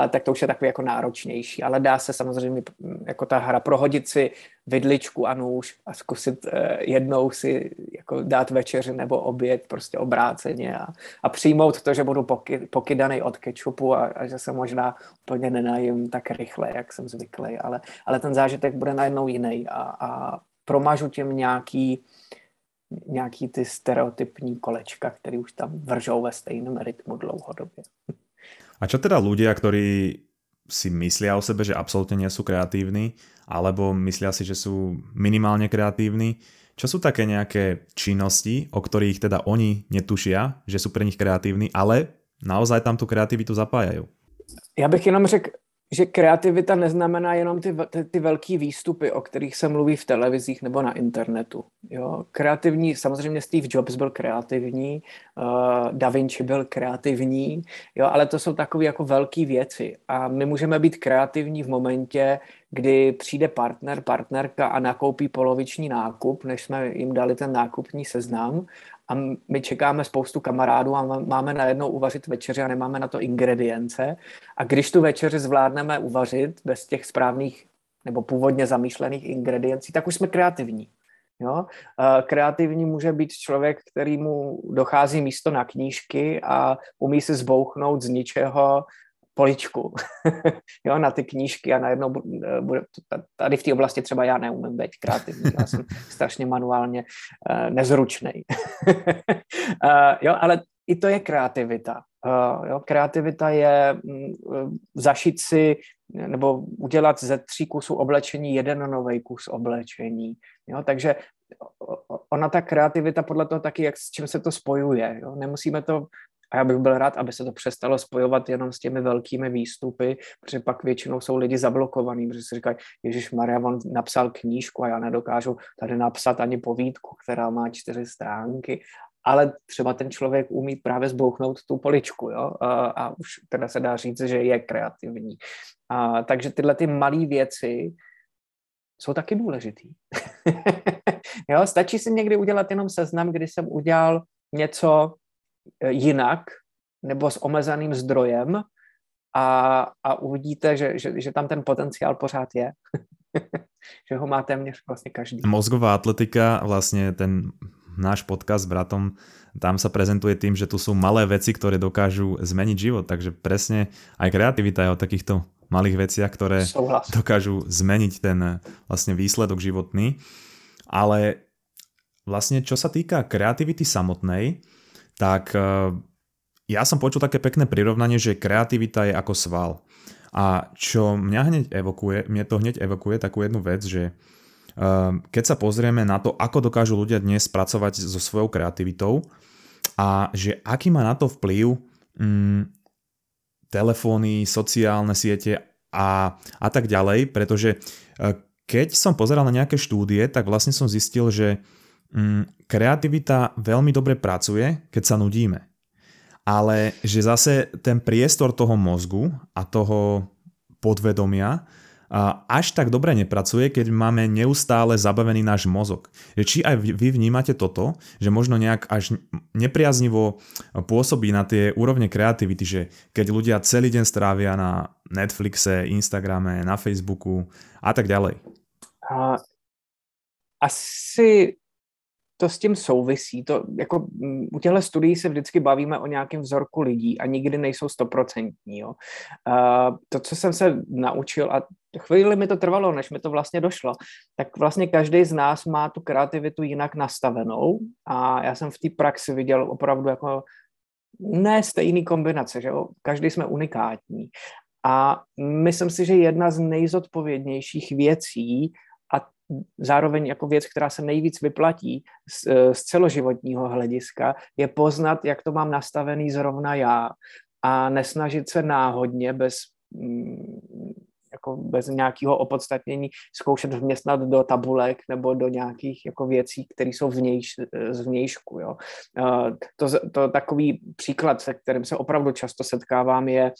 tak to už je takový jako náročnější, ale dá se samozřejmě jako ta hra prohodit si vidličku a nůž a zkusit eh, jednou si jako dát večeři nebo oběd prostě obráceně a, a přijmout to, že budu poky, pokydaný od kečupu a, a že se možná úplně nenajím tak rychle, jak jsem zvyklý, ale, ale ten zážitek bude najednou jiný a, a promažu tím nějaký nějaký ty stereotypní kolečka, které už tam vržou ve stejném rytmu dlouhodobě. A čo teda ľudia, ktorí si myslia o sebe, že absolútne nie sú kreatívni, alebo myslia si, že sú minimálne kreatívni, čo sú také nejaké činnosti, o ktorých teda oni netušia, že sú pre nich kreatívni, ale naozaj tam tu kreativitu zapájajú? Já bych jenom řekl, že kreativita neznamená jenom ty, ty, ty velký výstupy, o kterých se mluví v televizích nebo na internetu. Jo? Kreativní, samozřejmě Steve Jobs byl kreativní, uh, Da Vinci byl kreativní, jo? ale to jsou takové jako velké věci. A my můžeme být kreativní v momentě, kdy přijde partner, partnerka a nakoupí poloviční nákup, než jsme jim dali ten nákupní seznam a my čekáme spoustu kamarádů a máme najednou uvařit večeři a nemáme na to ingredience. A když tu večeři zvládneme uvařit bez těch správných nebo původně zamýšlených ingrediencí, tak už jsme kreativní. Jo? Kreativní může být člověk, který mu dochází místo na knížky a umí se zbouchnout z ničeho poličku jo, na ty knížky a najednou eh, bude, tady v té oblasti třeba já neumím být kreativní, já jsem strašně manuálně uh, nezručný. uh, jo, ale i to je kreativita. Uh, jo, kreativita je um, zašít si nebo udělat ze tří kusů oblečení jeden nový kus oblečení. Jo, takže ona ta kreativita podle toho taky, jak s čím se to spojuje. Jo? Nemusíme to a já bych byl rád, aby se to přestalo spojovat jenom s těmi velkými výstupy, protože pak většinou jsou lidi zablokovaní, protože si říkají, Ježíš Maria, on napsal knížku a já nedokážu tady napsat ani povídku, která má čtyři stránky, ale třeba ten člověk umí právě zbouchnout tu poličku, jo? A, a už teda se dá říct, že je kreativní. A, takže tyhle ty malé věci jsou taky důležitý. jo, stačí si někdy udělat jenom seznam, kdy jsem udělal něco, jinak nebo s omezeným zdrojem a, a uvidíte, že, že, že tam ten potenciál pořád je. že ho má téměř vlastně každý. Mozgová atletika, vlastně ten náš podcast s bratom, tam sa prezentuje tým, že tu sú malé veci, ktoré dokážu zmeniť život, takže presne aj kreativita je o takýchto malých veciach, ktoré Souhlas. dokážu zmeniť ten vlastne výsledok životný. Ale vlastne čo sa týka kreativity samotnej, tak eh, ja som počul také pekné prirovnanie, že kreativita je ako sval. A čo mňa hneď evokuje, mne to hneď evokuje takú jednu vec, že eh, keď sa pozrieme na to, ako dokážu ľudia dnes pracovať so svojou kreativitou a že aký má na to vplyv mm, telefóny, sociálne siete a, a tak ďalej, pretože eh, keď som pozeral na nejaké štúdie, tak vlastne som zistil, že mm, kreativita veľmi dobre pracuje, keď sa nudíme. Ale že zase ten priestor toho mozgu a toho podvedomia až tak dobre nepracuje, keď máme neustále zabavený náš mozog. Či aj vy vnímate toto, že možno nejak až nepriaznivo pôsobí na tie úrovne kreativity, že keď ľudia celý deň strávia na Netflixe, Instagrame, na Facebooku a tak ďalej? A, asi to s tím souvisí. To, jako, mm, u těchto studií se vždycky bavíme o nějakém vzorku lidí a nikdy nejsou stoprocentní. Uh, to, co jsem se naučil, a chvíli mi to trvalo, než mi to vlastně došlo, tak vlastně každý z nás má tu kreativitu jinak nastavenou a já jsem v té praxi viděl opravdu jako ne stejný kombinace, že jo? každý jsme unikátní. A myslím si, že jedna z nejzodpovědnějších věcí, zároveň jako věc, která se nejvíc vyplatí z, eh, z celoživotního hlediska, je poznat, jak to mám nastavený zrovna já a nesnažit se náhodně bez mm, jako bez nějakého opodstatnění zkoušet vměstnat do tabulek nebo do nějakých jako věcí, které jsou vnějš, z vnějšku. Jo. Eh, to, to takový příklad, se kterým se opravdu často setkávám, je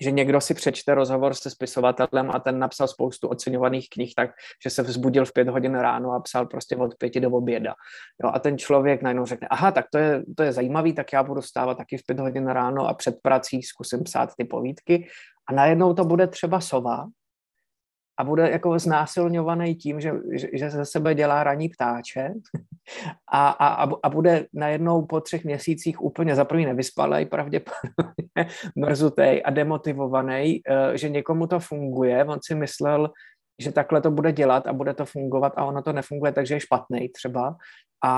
že někdo si přečte rozhovor se spisovatelem a ten napsal spoustu oceňovaných knih, tak že se vzbudil v pět hodin ráno a psal prostě od pěti do oběda. Jo, a ten člověk najednou řekne, aha, tak to je, to je zajímavý, tak já budu stávat taky v pět hodin ráno a před prací zkusím psát ty povídky a najednou to bude třeba sova, a bude jako znásilňovaný tím, že, že, že ze sebe dělá raní ptáče a, a, a bude najednou po třech měsících úplně za první nevyspalej, pravděpodobně mrzutej a demotivovaný, eh, že někomu to funguje. On si myslel, že takhle to bude dělat a bude to fungovat a ono to nefunguje, takže je špatný třeba a,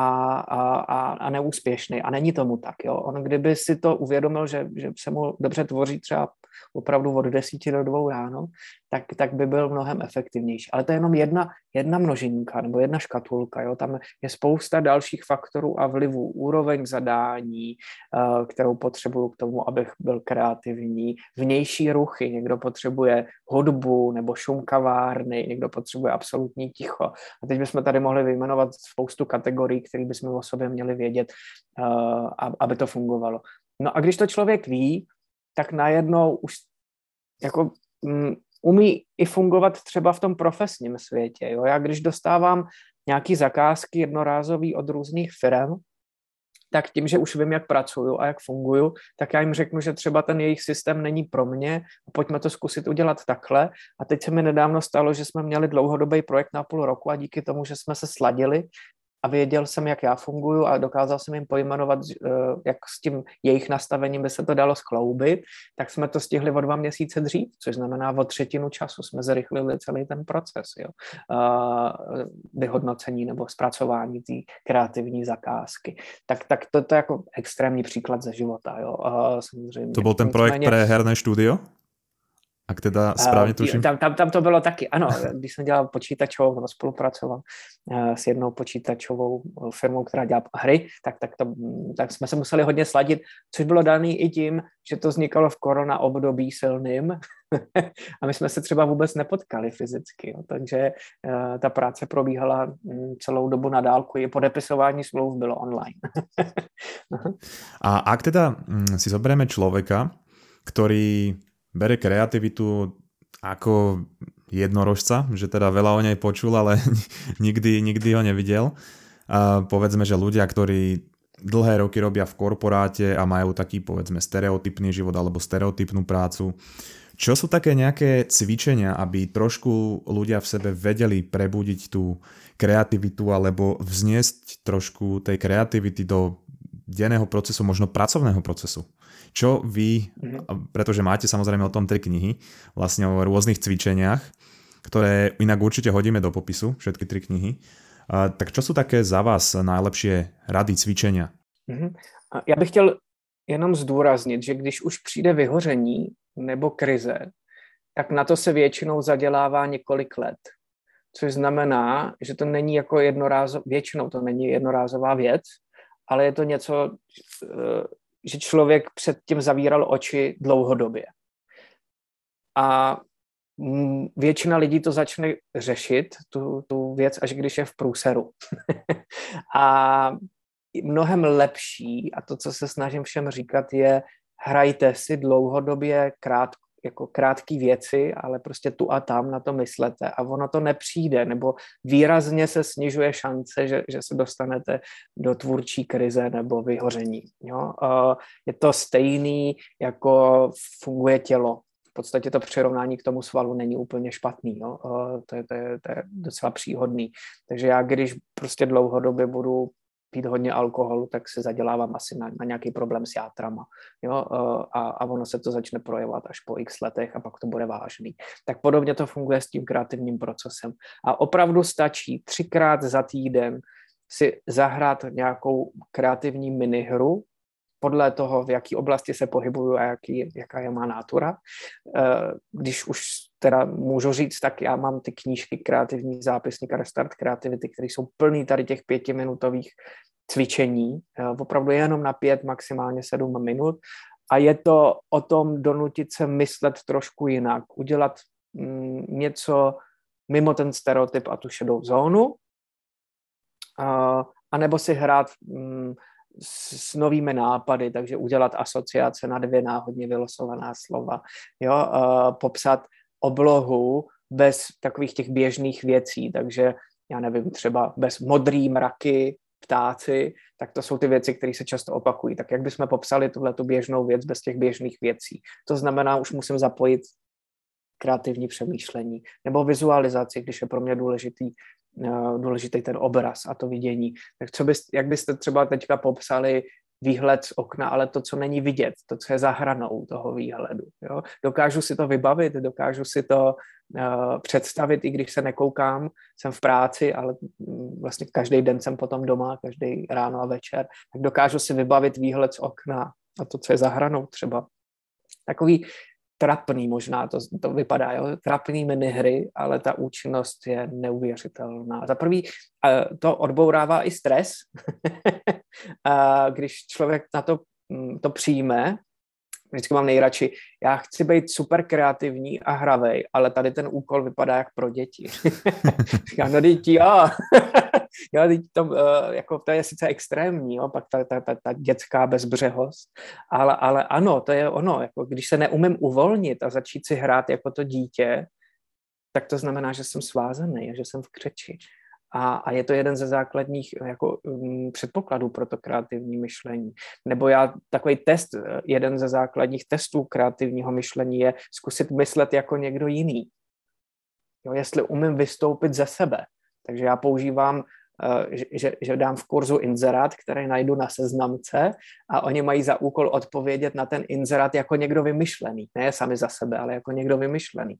a, a neúspěšný. A není tomu tak. Jo. On kdyby si to uvědomil, že, že se mu dobře tvoří třeba opravdu od desíti do dvou ráno, tak, tak by byl mnohem efektivnější. Ale to je jenom jedna, jedna množinka nebo jedna škatulka. Jo? Tam je spousta dalších faktorů a vlivů. Úroveň zadání, uh, kterou potřebuju k tomu, abych byl kreativní, vnější ruchy. Někdo potřebuje hudbu nebo šum kavárny, někdo potřebuje absolutní ticho. A teď bychom tady mohli vyjmenovat spoustu kategorií, které bychom o sobě měli vědět, uh, aby to fungovalo. No a když to člověk ví, tak najednou už jako um, umí i fungovat třeba v tom profesním světě. Jo? Já když dostávám nějaký zakázky jednorázový od různých firm, tak tím, že už vím, jak pracuju a jak funguju, tak já jim řeknu, že třeba ten jejich systém není pro mě, pojďme to zkusit udělat takhle. A teď se mi nedávno stalo, že jsme měli dlouhodobý projekt na půl roku a díky tomu, že jsme se sladili, a věděl jsem, jak já funguji a dokázal jsem jim pojmenovat, eh, jak s tím jejich nastavením by se to dalo skloubit, tak jsme to stihli o dva měsíce dřív, což znamená o třetinu času jsme zrychlili celý ten proces jo? vyhodnocení nebo zpracování té kreativní zakázky. Tak, tak to, to je jako extrémní příklad ze života. Jo? samozřejmě. To byl ten projekt Nicméně, pre herné studio? Ak teda správně tuším. Tam, tam, tam to bylo taky, ano, když jsem dělal počítačovou, nebo spolupracoval uh, s jednou počítačovou firmou, která dělá hry, tak, tak, to, tak jsme se museli hodně sladit, což bylo daný i tím, že to vznikalo v korona období silným a my jsme se třeba vůbec nepotkali fyzicky, jo, takže ta práce probíhala um, celou dobu na dálku, i podepisování smluv bylo online. a ak teda um, si zoberieme človeka, ktorý bere kreativitu ako jednorožca, že teda veľa o nej počul, ale nikdy, nikdy ho nevidel. A povedzme, že ľudia, ktorí dlhé roky robia v korporáte a majú taký povedzme stereotypný život alebo stereotypnú prácu, čo sú také nejaké cvičenia, aby trošku ľudia v sebe vedeli prebudiť tú kreativitu alebo vzniesť trošku tej kreativity do denného procesu, možno pracovného procesu? Čo vy, mm-hmm. pretože máte samozrejme o tom tri knihy, vlastne o rôznych cvičeniach, ktoré inak určite hodíme do popisu, všetky tri knihy, tak čo sú také za vás najlepšie rady cvičenia? Mm-hmm. Já bych chtěl jenom zdůraznit, že když už přijde vyhoření nebo krize, tak na to se většinou zadělává několik let. Což znamená, že to není jako jednorázová, většinou to není jednorázová věc, ale je to něco, eh, že člověk předtím zavíral oči dlouhodobě. A většina lidí to začne řešit, tu, tu věc, až když je v průseru. a mnohem lepší, a to, co se snažím všem říkat, je hrajte si dlouhodobě krát, jako krátké věci, ale prostě tu a tam na to myslete a ono to nepřijde, nebo výrazně se snižuje šance, že, že se dostanete do tvůrčí krize nebo vyhoření. Jo? Je to stejný, jako funguje tělo. V podstatě to přirovnání k tomu svalu není úplně špatný. Jo? To, je, to, je, to je docela příhodný. Takže já, když prostě dlouhodobě budu pít hodně alkoholu, tak se zadělávám asi na, na nějaký problém s játrama. Jo? Eh, a, a ono se to začne projevovat až po x letech a pak to bude vážný. Tak podobně to funguje s tím kreativním procesem. A opravdu stačí třikrát za týden si zahrát nějakou kreativní minihru, podle toho, v jaké oblasti se pohybuju a jaký, jaká je má nátura. Eh, když už teda můžu říct, tak já mám ty knížky Kreativní zápisník a Restart Kreativity, které jsou plný tady těch pětiminutových cvičení, eh, opravdu jenom na pět, maximálně sedm minut. A je to o tom donutit se myslet trošku jinak, udělat mm, něco mimo ten stereotyp a tu šedou zónu, a, a nebo si hrát mm, s, s novými nápady, takže udělat asociace na dvě náhodně vylosovaná slova, jo, uh, popsat oblohu bez takových těch běžných věcí, takže já nevím, třeba bez modrý mraky, ptáci, tak to jsou ty věci, které se často opakují. Tak jak bychom popsali tuhle tu běžnou věc bez těch běžných věcí? To znamená, už musím zapojit kreativní přemýšlení nebo vizualizaci, když je pro mě důležitý, důležitý ten obraz a to vidění. Tak co bys, jak byste třeba teďka popsali výhled z okna, ale to, co není vidět, to, co je za hranou toho výhledu. Jo? Dokážu si to vybavit, dokážu si to uh, představit, i když se nekoukám, jsem v práci, ale mm, vlastně každý den jsem potom doma, každý ráno a večer, tak dokážu si vybavit výhled z okna a to, co je za hranou třeba. Takový trapný možná to, to vypadá, jo? trapný minihry, ale ta účinnost je neuvěřitelná. Za prvý to odbourává i stres, když člověk na to, mm, to přijme, vždycky mám nejradši, já chci být super kreativní a hravej, ale tady ten úkol vypadá jak pro děti. Říkám, no děti, jo. jo, to, uh, jako, to je sice extrémní, jo, pak ta, ta, ta, ta dětská bezbřehost, ale, ale ano, to je ono, jako když se neumím uvolnit a začít si hrát jako to dítě, tak to znamená, že jsem svázaný, že jsem v křeči. A, a je to jeden ze základních jako, um, předpokladů pro to kreativní myšlení. Nebo já takový test, jeden ze základních testů kreativního myšlení je zkusit myslet jako někdo jiný. Jo, jestli umím vystoupit ze sebe. Takže já používám že, že dám v kurzu inzerát, který najdu na seznamce a oni mají za úkol odpovědět na ten inzerát jako někdo vymyšlený. Ne sami za sebe, ale jako někdo vymyšlený.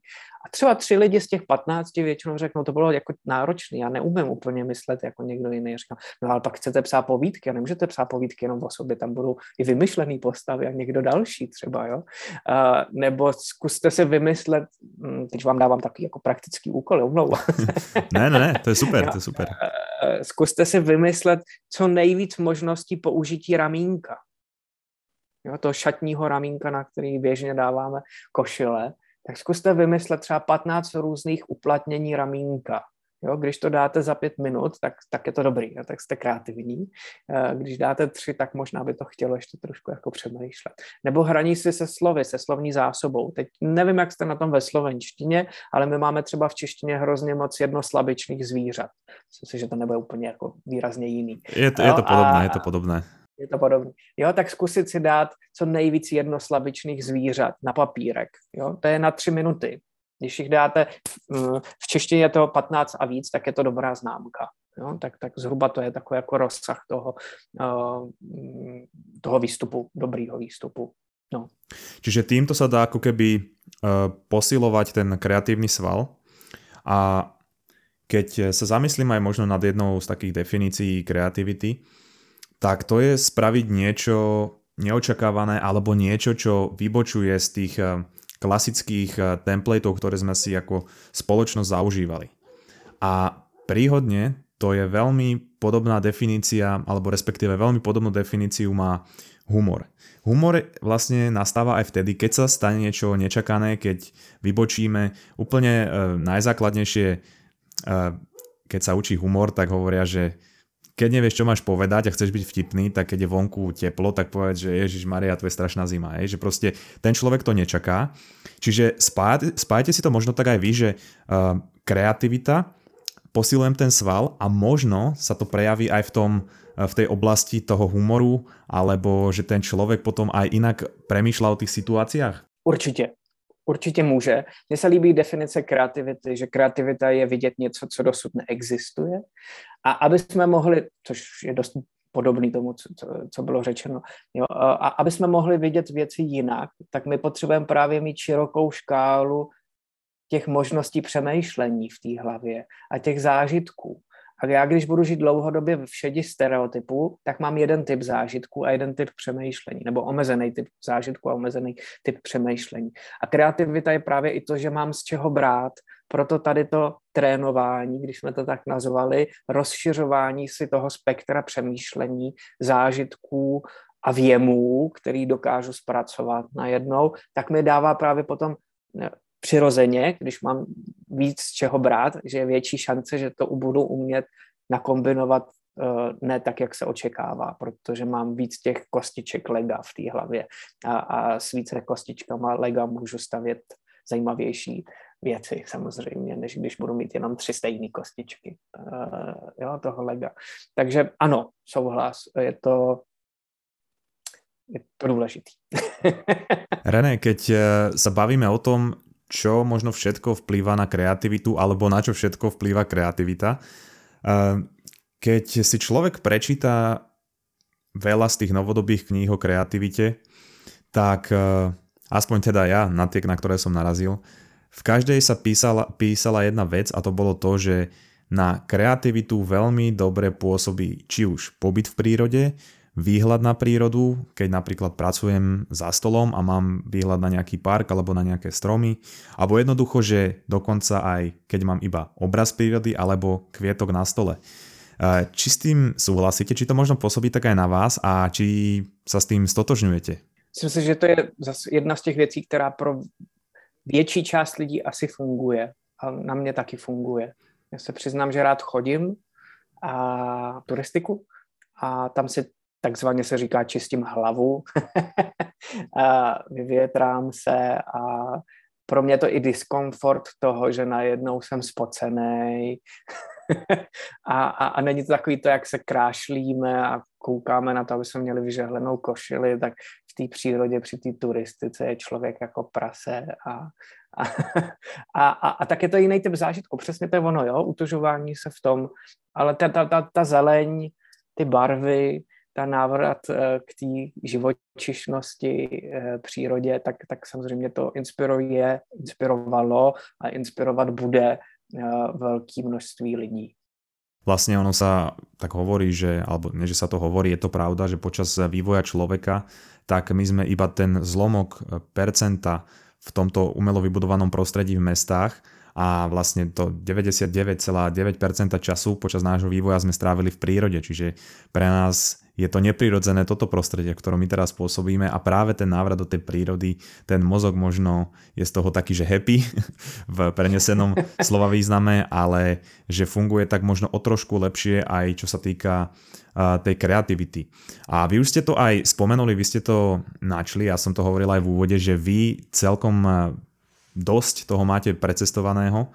A třeba tři lidi z těch patnácti většinou řeknou, to bylo jako náročné, já neumím úplně myslet jako někdo jiný. Říkám, no ale pak chcete psát povídky a nemůžete psát povídky jenom o sobě, tam budou i vymyšlený postavy a někdo další třeba, jo. Uh, nebo zkuste si vymyslet, hm, teď vám dávám takový jako praktický úkol, omlouvám ne, ne, ne, to je super, to je super. Uh, zkuste si vymyslet co nejvíc možností použití ramínka. Jo, to šatního ramínka, na který běžně dáváme košile, tak zkuste vymyslet třeba 15 různých uplatnění ramínka. Jo, když to dáte za pět minut, tak, tak je to dobrý, jo, tak jste kreativní. Eh, když dáte tři, tak možná by to chtělo ještě trošku jako přemýšlet. Nebo hraní si se slovy, se slovní zásobou. Teď nevím, jak jste na tom ve slovenštině, ale my máme třeba v češtině hrozně moc jednoslabičných zvířat. Myslím si, že to nebude úplně jako výrazně jiný. Je to, je to podobné, a, je to podobné. Je to podobné. Jo, tak zkusit si dát co nejvíc jednoslabičných zvířat na papírek. Jo, to je na tři minuty. Když jich dáte, v češtině je to 15 a víc, tak je to dobrá známka. Jo? Tak, tak zhruba to je takový jako rozsah toho, uh, toho výstupu, dobrýho výstupu. No. Čiže týmto sa dá ako keby uh, posilovať ten kreatívny sval a keď sa zamyslím aj možno nad jednou z takých definícií kreativity, tak to je spraviť niečo neočakávané alebo niečo, čo vybočuje z tých klasických eh, templateov, ktoré sme si ako spoločnosť zaužívali. A príhodne to je veľmi podobná definícia, alebo respektíve veľmi podobnú definíciu má humor. Humor vlastne nastáva aj vtedy, keď sa stane niečo nečakané, keď vybočíme úplne e, najzákladnejšie, e, keď sa učí humor, tak hovoria, že keď nevieš, čo máš povedať a chceš byť vtipný, tak keď je vonku teplo, tak povedz, že Ježiš Maria, to je strašná zima. Je? Že proste ten človek to nečaká. Čiže spájte, si to možno tak aj vy, že uh, kreativita, posilujem ten sval a možno sa to prejaví aj v tom uh, v tej oblasti toho humoru, alebo že ten človek potom aj inak premýšľa o tých situáciách? Určitě. Určitě může. Mně se líbí definice kreativity, že kreativita je vidět něco, co dosud neexistuje. A aby jsme mohli, což je dost podobný tomu, co, co bylo řečeno, jo, a aby jsme mohli vidět věci jinak, tak my potřebujeme právě mít širokou škálu těch možností přemýšlení v té hlavě a těch zážitků. A já, když budu žít dlouhodobě v šedi stereotypů, tak mám jeden typ zážitku a jeden typ přemýšlení, nebo omezený typ zážitku a omezený typ přemýšlení. A kreativita je právě i to, že mám z čeho brát, proto tady to trénování, když jsme to tak nazvali, rozšiřování si toho spektra přemýšlení, zážitků a věmů, který dokážu zpracovat najednou, tak mi dává právě potom přirozeně, když mám víc z čeho brát, že je větší šance, že to budu umět nakombinovat ne tak, jak se očekává, protože mám víc těch kostiček lega v té hlavě a, a s více kostičkama lega můžu stavět zajímavější věci samozřejmě, než když budu mít jenom tři stejné kostičky uh, jo, toho lega. Takže ano, souhlas, je to, je to důležitý. René, keď eh, sa bavíme o tom, čo možno všetko vplýva na kreativitu, alebo na čo všetko vplýva kreativita, eh, keď si človek prečíta veľa z tých novodobých kníh o kreativite, tak aspoň teda ja, na tie, na ktoré som narazil, v každej sa písala, písala jedna vec a to bolo to, že na kreativitu veľmi dobre pôsobí či už pobyt v prírode, výhľad na prírodu, keď napríklad pracujem za stolom a mám výhľad na nejaký park alebo na nejaké stromy, alebo jednoducho, že dokonca aj keď mám iba obraz prírody alebo kvietok na stole. Či s tým súhlasíte, či to možno pôsobí tak aj na vás a či sa s tým stotožňujete? Myslím si, že to je zase jedna z těch věcí, která pro větší část lidí asi funguje. A na mě taky funguje. Já se přiznám, že rád chodím a turistiku a tam si takzvaně se říká čistím hlavu, a vyvětrám se a pro mě to i diskomfort toho, že najednou jsem spocený a, a, a není to takový to, jak se krášlíme a koukáme na to, aby jsme měli vyžehlenou košili, tak té přírodě při té turistice je člověk jako prase a, a, a, a, a tak je to jiný typ zážitku. Přesně to je ono, jo, utužování se v tom, ale ta, ta, ta, ta zeleň, ty barvy, ta návrat eh, k té živočišnosti eh, přírodě, tak, tak samozřejmě to inspiruje, inspirovalo a inspirovat bude eh, velké množství lidí. Vlastne ono sa tak hovorí, že, alebo nie, že sa to hovorí, je to pravda, že počas vývoja človeka, tak my sme iba ten zlomok percenta v tomto umelo vybudovanom prostredí v mestách a vlastne to 99,9% času počas nášho vývoja sme strávili v prírode, čiže pre nás je to neprirodzené toto prostredie, v ktorom my teraz pôsobíme a práve ten návrat do tej prírody, ten mozog možno je z toho taký, že happy v prenesenom slova význame, ale že funguje tak možno o trošku lepšie aj čo sa týka tej kreativity. A vy už ste to aj spomenuli, vy ste to načli, ja som to hovoril aj v úvode, že vy celkom dosť toho máte precestovaného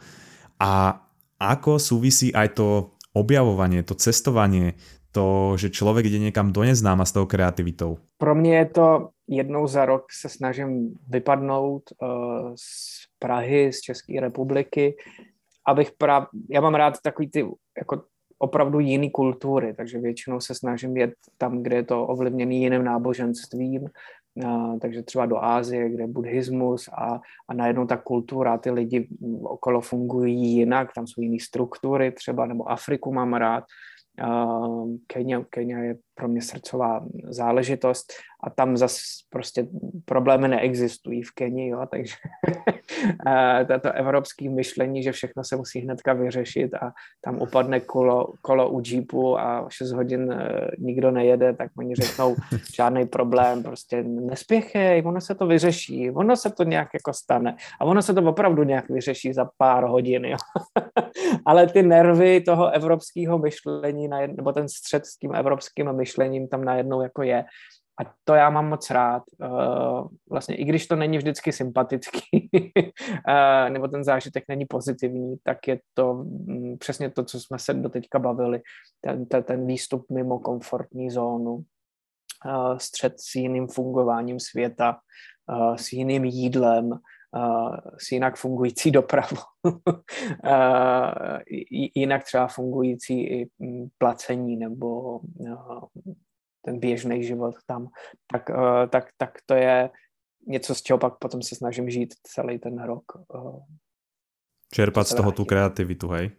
a ako súvisí aj to objavovanie, to cestovanie, to, že člověk jde někam do neznáma s tou kreativitou? Pro mě je to jednou za rok se snažím vypadnout uh, z Prahy, z České republiky, abych právě, já mám rád takový ty jako opravdu jiný kultury, takže většinou se snažím jet tam, kde je to ovlivněný jiným náboženstvím, takže třeba do Ázie, kde je buddhismus a, a najednou ta kultura, ty lidi okolo fungují jinak, tam jsou jiné struktury třeba, nebo Afriku mám rád, Um, Kenya, Kenya pro mě srdcová záležitost a tam zase prostě problémy neexistují v Kenii, jo, takže to evropské myšlení, že všechno se musí hnedka vyřešit a tam upadne kolo, kolo u jeepu a 6 hodin e, nikdo nejede, tak oni řeknou žádný problém, prostě nespěchej, ono se to vyřeší, ono se to nějak jako stane a ono se to opravdu nějak vyřeší za pár hodin, jo. ale ty nervy toho evropského myšlení, nebo ten střed s tím evropským myšlením tam najednou jako je. A to já mám moc rád. Eh, vlastně i když to není vždycky sympatický, eh, nebo ten zážitek není pozitivní, tak je to mm, přesně to, co jsme se doteďka bavili. Ten, ten, ten výstup mimo komfortní zónu, eh, střed s jiným fungováním světa, s jiným jídlem, s jinak fungující dopravou, jinak třeba fungující i mm, placení nebo ten běžný život tam, tak, tak, tak to je něco, z čeho pak potom se snažím žít celý ten rok. Čerpat z toho tu kreativitu, hej?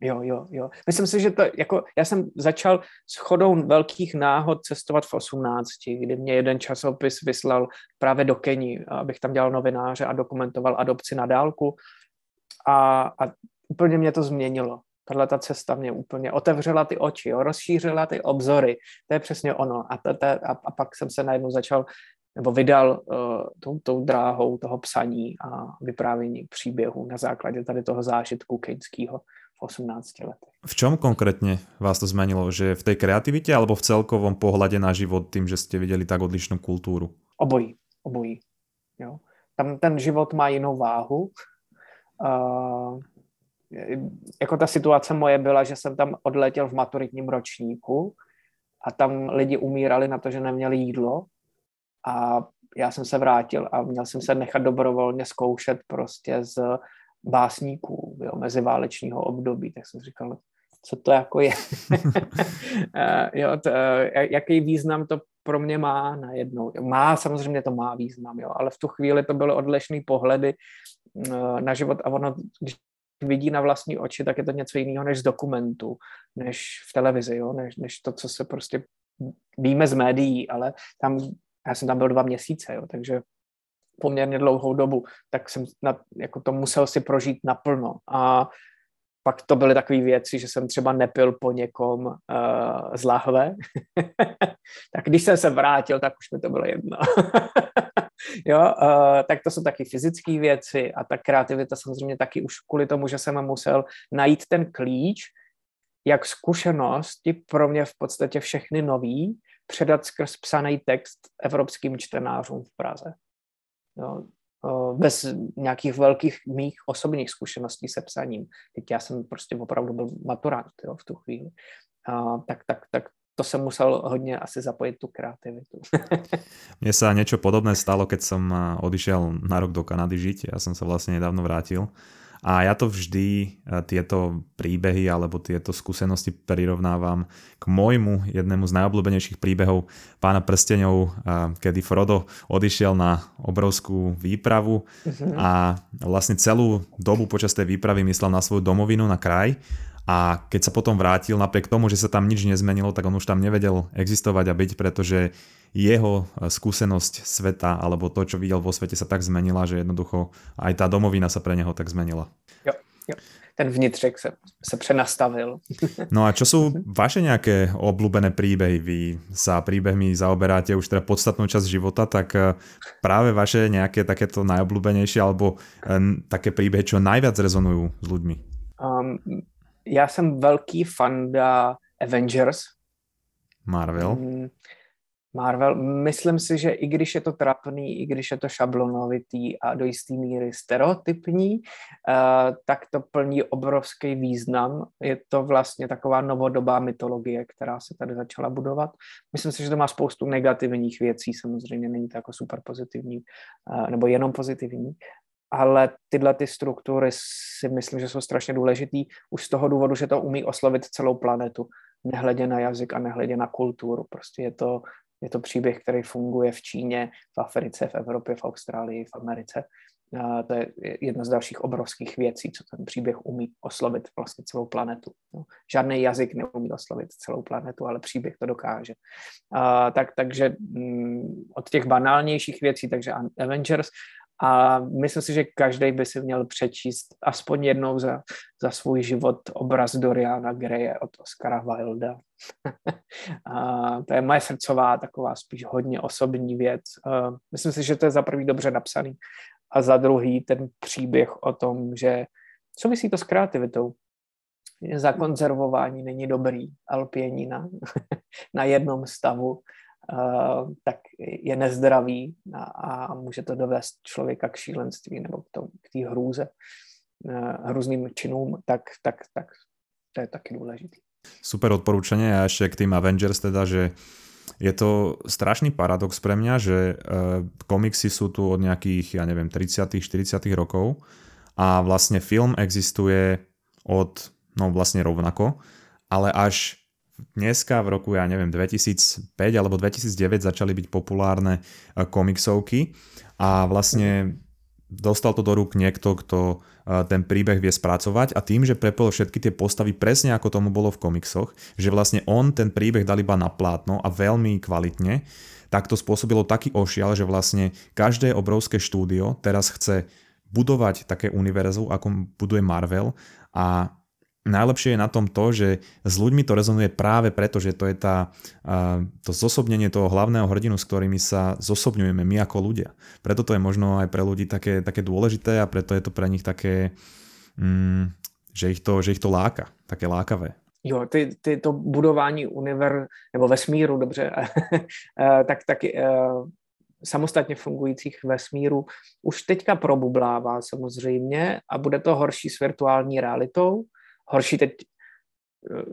Jo, jo, jo. Myslím si, že to, jako, já jsem začal s chodou velkých náhod cestovat v 18, kdy mě jeden časopis vyslal právě do Keni, abych tam dělal novináře a dokumentoval adopci na dálku. A, a úplně mě to změnilo. Tahle ta cesta mě úplně otevřela ty oči, jo, rozšířila ty obzory. To je přesně ono. A, to, to, a, a pak jsem se najednou začal nebo vydal uh, tou, tou dráhou toho psaní a vyprávění příběhu na základě tady toho zážitku keňského v 18 letech. V čom konkrétně vás to zmenilo? Že v té kreativitě alebo v celkovom pohľade na život tým, že jste viděli tak odlišnou kulturu? Obojí, obojí. Jo. Tam ten život má jinou váhu. Uh, jako ta situace moje byla, že jsem tam odletěl v maturitním ročníku a tam lidi umírali na to, že neměli jídlo a já jsem se vrátil a měl jsem se nechat dobrovolně zkoušet prostě z básníků jo, meziválečního období, tak jsem říkal, co to jako je. Eh, jo, to, eh, jaký význam to pro mě má najednou. Má, samozřejmě to má význam, jo, ale v tu chvíli to byly odlišné pohledy eh, na život a ono, když vidí na vlastní oči, tak je to něco jiného než z dokumentu, než v televizi, jo? Než, než to, co se prostě víme z médií, ale tam, já jsem tam byl dva měsíce, jo? takže poměrně dlouhou dobu, tak jsem na, jako to musel si prožít naplno. A pak to byly takové věci, že jsem třeba nepil po někom uh, z lahve. tak když jsem se vrátil, tak už mi to bylo jedno. jo, uh, tak to jsou taky fyzické věci a ta kreativita samozřejmě taky už kvůli tomu, že jsem musel najít ten klíč, jak zkušenosti pro mě v podstatě všechny nový předat skrz psaný text evropským čtenářům v Praze. Jo, bez nějakých velkých mých osobních zkušeností se psaním. Teď já jsem prostě opravdu byl maturant jo, v tu chvíli. A, tak, tak, tak to jsem musel hodně asi zapojit tu kreativitu. Mně se něco podobné stalo, keď jsem odišel na rok do Kanady žiť. Já jsem se vlastně nedávno vrátil. A ja to vždy, e, tieto príbehy alebo tieto skúsenosti prirovnávam k môjmu jednému z najobľúbenejších príbehov pána prsteňov, e, kedy Frodo odišiel na obrovskú výpravu mhm. a vlastne celú dobu počas tej výpravy myslel na svoju domovinu, na kraj a keď sa potom vrátil, napriek tomu, že sa tam nič nezmenilo, tak on už tam nevedel existovať a byť, pretože jeho skúsenosť sveta alebo to, čo videl vo svete sa tak zmenila, že jednoducho aj tá domovina sa pre neho tak zmenila. Jo, jo. Ten vnitřek se, se přenastavil. No a čo sú vaše nejaké obľúbené príbehy? Vy sa príbehmi zaoberáte už teda podstatnou časť života, tak e, práve vaše nejaké takéto najobľúbenejšie alebo e, také príbehy, čo najviac rezonujú s ľuďmi? Um, já jsem velký fanda Avengers. Marvel. Mm, Marvel. Myslím si, že i když je to trapný, i když je to šablonovitý a do jisté míry stereotypní, uh, tak to plní obrovský význam. Je to vlastně taková novodobá mytologie, která se tady začala budovat. Myslím si, že to má spoustu negativních věcí, samozřejmě není to jako super pozitivní, uh, nebo jenom pozitivní, ale tyhle ty struktury si myslím, že jsou strašně důležitý už z toho důvodu, že to umí oslovit celou planetu, nehledě na jazyk a nehledě na kulturu. Prostě je to, je to příběh, který funguje v Číně, v Africe, v Evropě, v Austrálii, v Americe. A to je jedna z dalších obrovských věcí, co ten příběh umí oslovit vlastně celou planetu. No, žádný jazyk neumí oslovit celou planetu, ale příběh to dokáže. A, tak, takže mm, od těch banálnějších věcí, takže Avengers, a myslím si, že každý by si měl přečíst aspoň jednou za, za svůj život obraz Doriana Greje od Oscara Wilda. a to je moje srdcová taková spíš hodně osobní věc. A myslím si, že to je za prvý dobře napsaný a za druhý ten příběh o tom, že souvisí to s kreativitou. Zakonzervování není dobrý, alpění na, jednom stavu tak je nezdravý a, a může to dovést člověka k šílenství nebo k té hrůze, uh, hruzným činům, tak, tak, tak to je taky důležité. Super odporúčanie a ešte k tým Avengers teda, že je to strašný paradox pre mňa, že uh, komiksy sú tu od nejakých, ja neviem, 30 40 rokov a vlastne film existuje od, no vlastne rovnako, ale až dneska v roku, ja neviem, 2005 alebo 2009 začali byť populárne e, komiksovky a vlastne dostal to do rúk niekto, kto e, ten príbeh vie spracovať a tým, že prepojil všetky tie postavy presne ako tomu bolo v komiksoch, že vlastne on ten príbeh dal iba na plátno a veľmi kvalitne, tak to spôsobilo taký ošial, že vlastne každé obrovské štúdio teraz chce budovať také univerzum, ako buduje Marvel a najlepšie je na tom to, že s ľuďmi to rezonuje práve preto, že to je tá, to zosobnenie toho hlavného hrdinu, s ktorými sa zosobňujeme my ako ľudia. Preto to je možno aj pre ľudí také, také dôležité a preto je to pre nich také, mm, že ich to, že ich to láka, také lákavé. Jo, ty, ty to budování univer, nebo vesmíru, dobře, tak taky samostatně fungujících vesmíru už teďka probublává samozřejmě a bude to horší s virtuální realitou. Horší teď,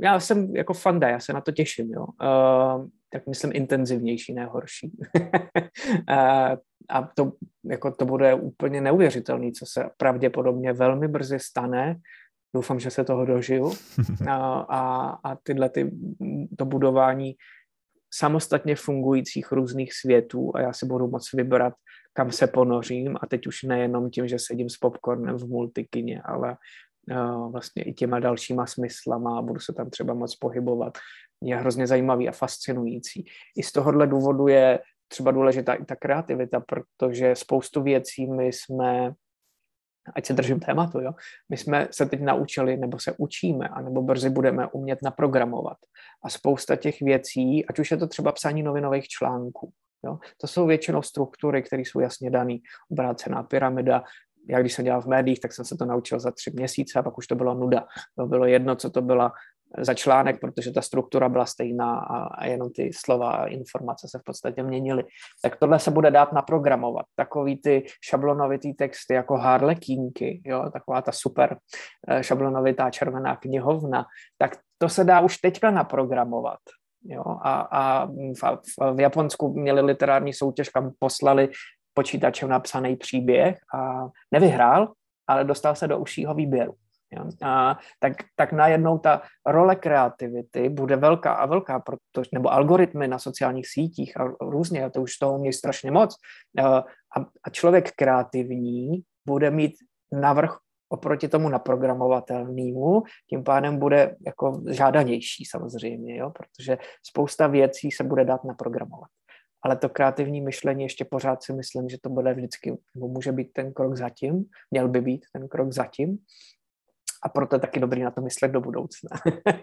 já jsem jako fanda, já se na to těším, jo. Uh, tak myslím intenzivnější, ne horší. uh, a to, jako to bude úplně neuvěřitelný, co se pravděpodobně velmi brzy stane. Doufám, že se toho dožiju. A, a, a tyhle ty, to budování samostatně fungujících různých světů a já si budu moct vybrat, kam se ponořím a teď už nejenom tím, že sedím s popcornem v multikině, ale uh, vlastně i těma dalšíma smyslama a budu se tam třeba moc pohybovat. Je hrozně zajímavý a fascinující. I z tohohle důvodu je třeba důležitá i ta kreativita, protože spoustu věcí my jsme ať se držím tématu, jo. My jsme se teď naučili, nebo se učíme, anebo brzy budeme umět naprogramovat. A spousta těch věcí, ať už je to třeba psání novinových článků, jo, to jsou většinou struktury, které jsou jasně dané. Obrácená pyramida, já když jsem dělal v médiích, tak jsem se to naučil za tři měsíce a pak už to bylo nuda. To bylo jedno, co to byla za článek, protože ta struktura byla stejná a, jenom ty slova a informace se v podstatě měnily. Tak tohle se bude dát naprogramovat. Takový ty šablonovitý texty jako harlekínky, jo, taková ta super eh, šablonovitá červená knihovna, tak to se dá už teďka naprogramovat. Jo, a, a v, v Japonsku měli literární soutěž, kam poslali počítačem napsaný příběh a nevyhrál, ale dostal se do užšího výběru. Jo? A, tak, tak najednou ta role kreativity bude velká a velká, protože, nebo algoritmy na sociálních sítích a různě, a to už toho umějí strašně moc. A, a člověk kreativní bude mít navrh oproti tomu naprogramovatelnému, tím pádem bude jako žádanější samozřejmě, jo? protože spousta věcí se bude dát naprogramovat. Ale to kreativní myšlení ještě pořád si myslím, že to bude vždycky, nebo může být ten krok zatím, měl by být ten krok zatím, a proto je taky dobrý na to myslet do budoucna.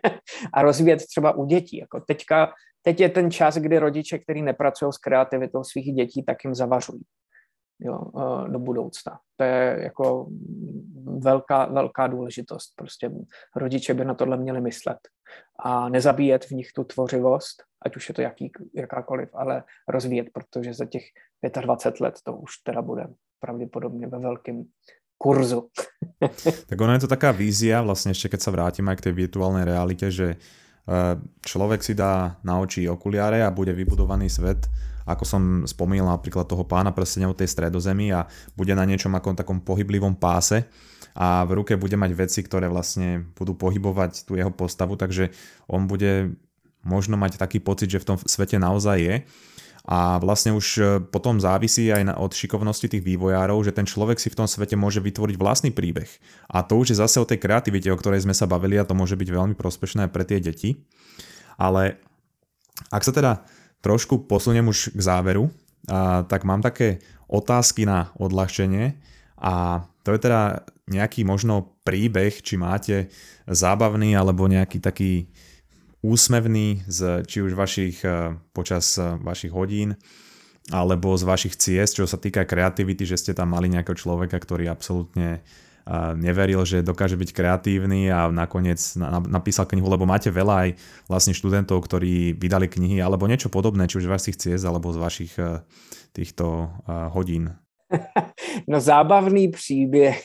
a rozvíjet třeba u dětí. Jako teďka, teď je ten čas, kdy rodiče, kteří nepracují s kreativitou svých dětí, tak jim zavařují jo, eh, do budoucna. To je jako velká, velká důležitost. Prostě rodiče by na tohle měli myslet a nezabíjet v nich tu tvořivost, ať už je to jaký, jakákoliv, ale rozvíjet, protože za těch 25 let to už teda bude pravděpodobně ve velkém kurzu. tak ono je to taká vízia, vlastne ešte keď sa vrátim aj k tej virtuálnej realite, že e, človek si dá na oči okuliare a bude vybudovaný svet, ako som spomínal napríklad toho pána prstenia tej stredozemi a bude na niečom ako takom pohyblivom páse a v ruke bude mať veci, ktoré vlastne budú pohybovať tú jeho postavu, takže on bude možno mať taký pocit, že v tom svete naozaj je a vlastne už e, potom závisí aj na, od šikovnosti tých vývojárov, že ten človek si v tom svete môže vytvoriť vlastný príbeh. A to už je zase o tej kreativite, o ktorej sme sa bavili a to môže byť veľmi prospešné pre tie deti. Ale ak sa teda trošku posuniem už k záveru, a, tak mám také otázky na odľahčenie. A to je teda nejaký možno príbeh, či máte zábavný alebo nejaký taký úsmevný z či už vašich, eh, počas eh, vašich hodín alebo z vašich ciest, čo sa týka kreativity, že ste tam mali nejakého človeka, ktorý absolútne eh, neveril, že dokáže byť kreatívny a nakoniec napísal knihu, lebo máte veľa aj vlastne študentov, ktorí vydali knihy alebo niečo podobné, či už z vašich ciest alebo z vašich týchto hodín. No zábavný příběh.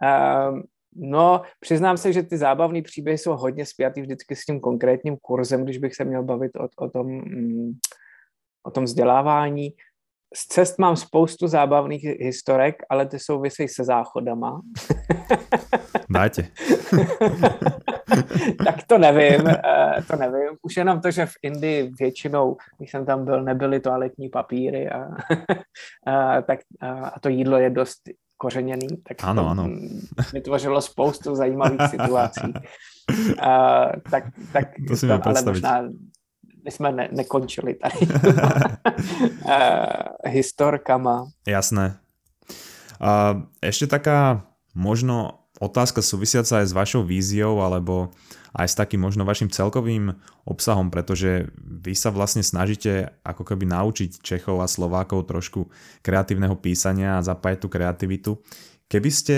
um, No, přiznám se, že ty zábavné příběhy jsou hodně spjatý vždycky s tím konkrétním kurzem, když bych se měl bavit o, o, tom, mm, o tom vzdělávání. Z cest mám spoustu zábavných historek, ale ty souvisejí se záchodama. Dajte. tak to nevím, eh, to nevím. Už jenom to, že v Indii většinou, když jsem tam byl, nebyly toaletní papíry a, a, tak, a, to jídlo je dost kořeněný, tak ano, ano. vytvořilo spoustu zajímavých situací. A, tak, tak to si to, ale možná my jsme ne, nekončili tady historkama. Jasné. A ešte taká možno otázka súvisiaca aj s vašou víziou alebo aj s takým možno vašim celkovým obsahom, pretože vy sa vlastne snažíte ako keby naučiť Čechov a Slovákov trošku kreatívneho písania a zapájať tú kreativitu. Keby ste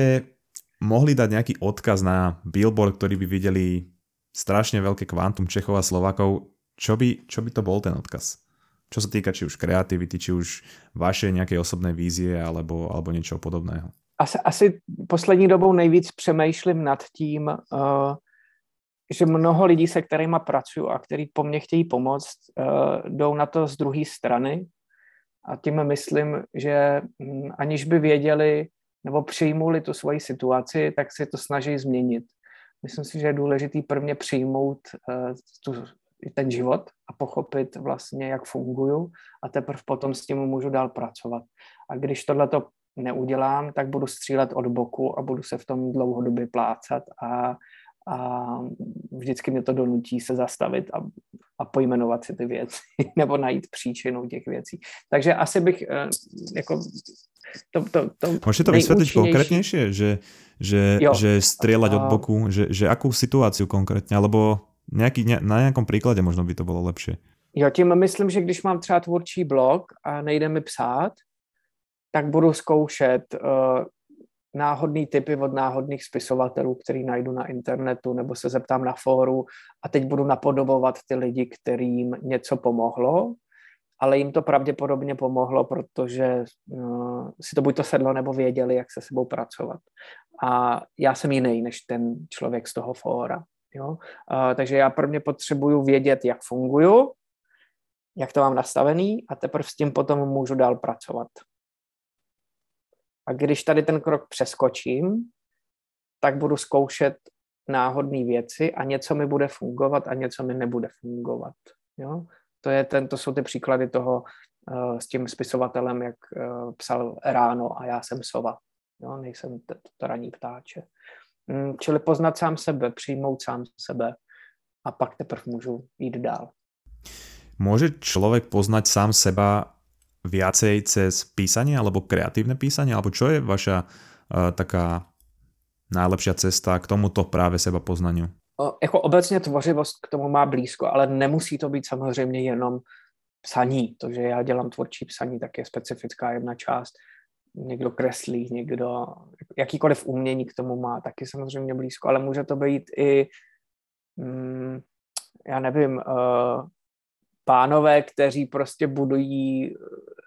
mohli dať nejaký odkaz na billboard, ktorý by videli strašne veľké kvantum Čechov a Slovakov, čo by, čo by to bol ten odkaz? Čo sa týka či už kreativity, či už vašej nejakej osobnej vízie alebo, alebo niečo podobného. Asi, asi poslední dobou nejvíc přemýšlím nad tím, uh, že mnoho lidí, se kterými pracuju a který po mně chtějí pomoct, uh, jdou na to z druhé strany. A tím myslím, že hm, aniž by věděli nebo přijmuli tu svoji situaci, tak si to snaží změnit. Myslím si, že je důležité prvně přijmout uh, tu, ten život a pochopit vlastně, jak funguju a teprve potom s tím můžu dál pracovat. A když tohle to neudělám, tak budu střílet od boku a budu se v tom dlouhodobě plácat a, a vždycky mě to donutí se zastavit a, a pojmenovat si ty věci nebo najít příčinu těch věcí. Takže asi bych eh, jako to, to, to Můžete to vysvětlit konkrétnější, že, že, že střílet od boku, že, že jakou situaci konkrétně, alebo nějaký, na nějakom příkladě možno by to bylo lepší. Jo, tím myslím, že když mám třeba tvůrčí blog a nejde mi psát, tak budu zkoušet uh, náhodný typy od náhodných spisovatelů, který najdu na internetu, nebo se zeptám na fóru a teď budu napodobovat ty lidi, kterým něco pomohlo, ale jim to pravděpodobně pomohlo, protože uh, si to buď to sedlo, nebo věděli, jak se sebou pracovat. A já jsem jiný než ten člověk z toho fóra. Jo? Uh, takže já prvně potřebuju vědět, jak funguju, jak to mám nastavený a teprve s tím potom můžu dál pracovat. A když tady ten krok přeskočím, tak budu zkoušet náhodné věci a něco mi bude fungovat a něco mi nebude fungovat. Jo? To, je ten, to jsou ty příklady toho uh, s tím spisovatelem, jak uh, psal ráno a já jsem sova. Jo? Nejsem to, to raní ptáče. Mm, čili poznat sám sebe, přijmout sám sebe a pak teprve můžu jít dál. Může člověk poznat sám seba viacej cez písanie alebo kreatívne písanie, alebo čo je vaša uh, taká najlepšia cesta k tomuto právě seba poznaniu? O, jako obecně tvořivost k tomu má blízko, ale nemusí to být samozřejmě jenom psaní. To, že já dělám tvůrčí psaní, tak je specifická jedna část. Někdo kreslí, někdo, jakýkoliv umění k tomu má taky samozřejmě blízko, ale může to být i, mm, já nevím, uh, pánové, kteří prostě budují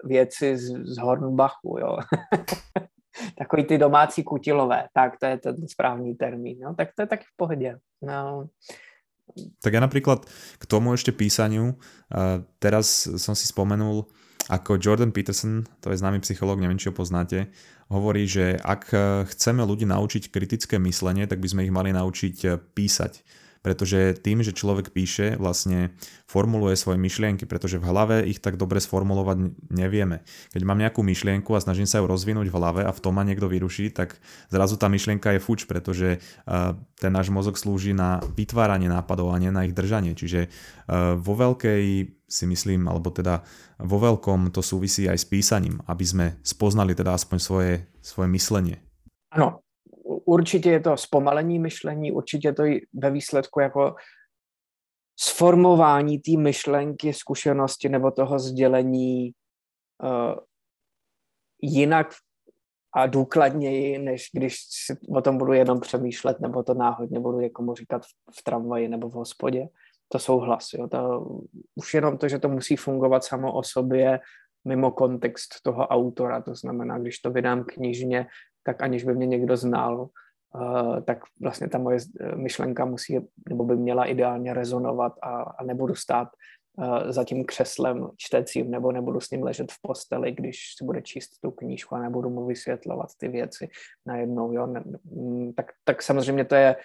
věci z, z Hornbachu, jo. Takový ty domácí kutilové, tak to je ten správný termín, no, tak to je taky v pohodě. No. Tak ja napríklad k tomu ešte písaniu, uh, teraz som si spomenul, ako Jordan Peterson, to je známy psychológ, neviem, či ho poznáte, hovorí, že ak chceme ľudí naučiť kritické myslenie, tak by sme ich mali naučiť písať pretože tým, že človek píše, vlastne formuluje svoje myšlienky, pretože v hlave ich tak dobre sformulovať nevieme. Keď mám nejakú myšlienku a snažím sa ju rozvinúť v hlave a v tom ma niekto vyruší, tak zrazu tá myšlienka je fuč, pretože ten náš mozog slúži na vytváranie nápadov a nie na ich držanie. Čiže vo veľkej si myslím, alebo teda vo veľkom to súvisí aj s písaním, aby sme spoznali teda aspoň svoje, svoje myslenie. Ano, určitě je to zpomalení myšlení, určitě to i ve výsledku jako sformování té myšlenky, zkušenosti nebo toho sdělení uh, jinak a důkladněji, než když si o tom budu jenom přemýšlet, nebo to náhodně budu někomu říkat v, v tramvaji nebo v hospodě. To souhlas. Jo. To, už jenom to, že to musí fungovat samo o sobě, mimo kontext toho autora. To znamená, když to vydám knižně, tak aniž by mě někdo znal, uh, tak vlastně ta moje myšlenka musí, nebo by měla ideálně rezonovat a, a nebudu stát uh, za tím křeslem čtecím, nebo nebudu s ním ležet v posteli, když si bude číst tu knížku a nebudu mu vysvětlovat ty věci najednou. Jo? Ne, mm, tak, tak samozřejmě to je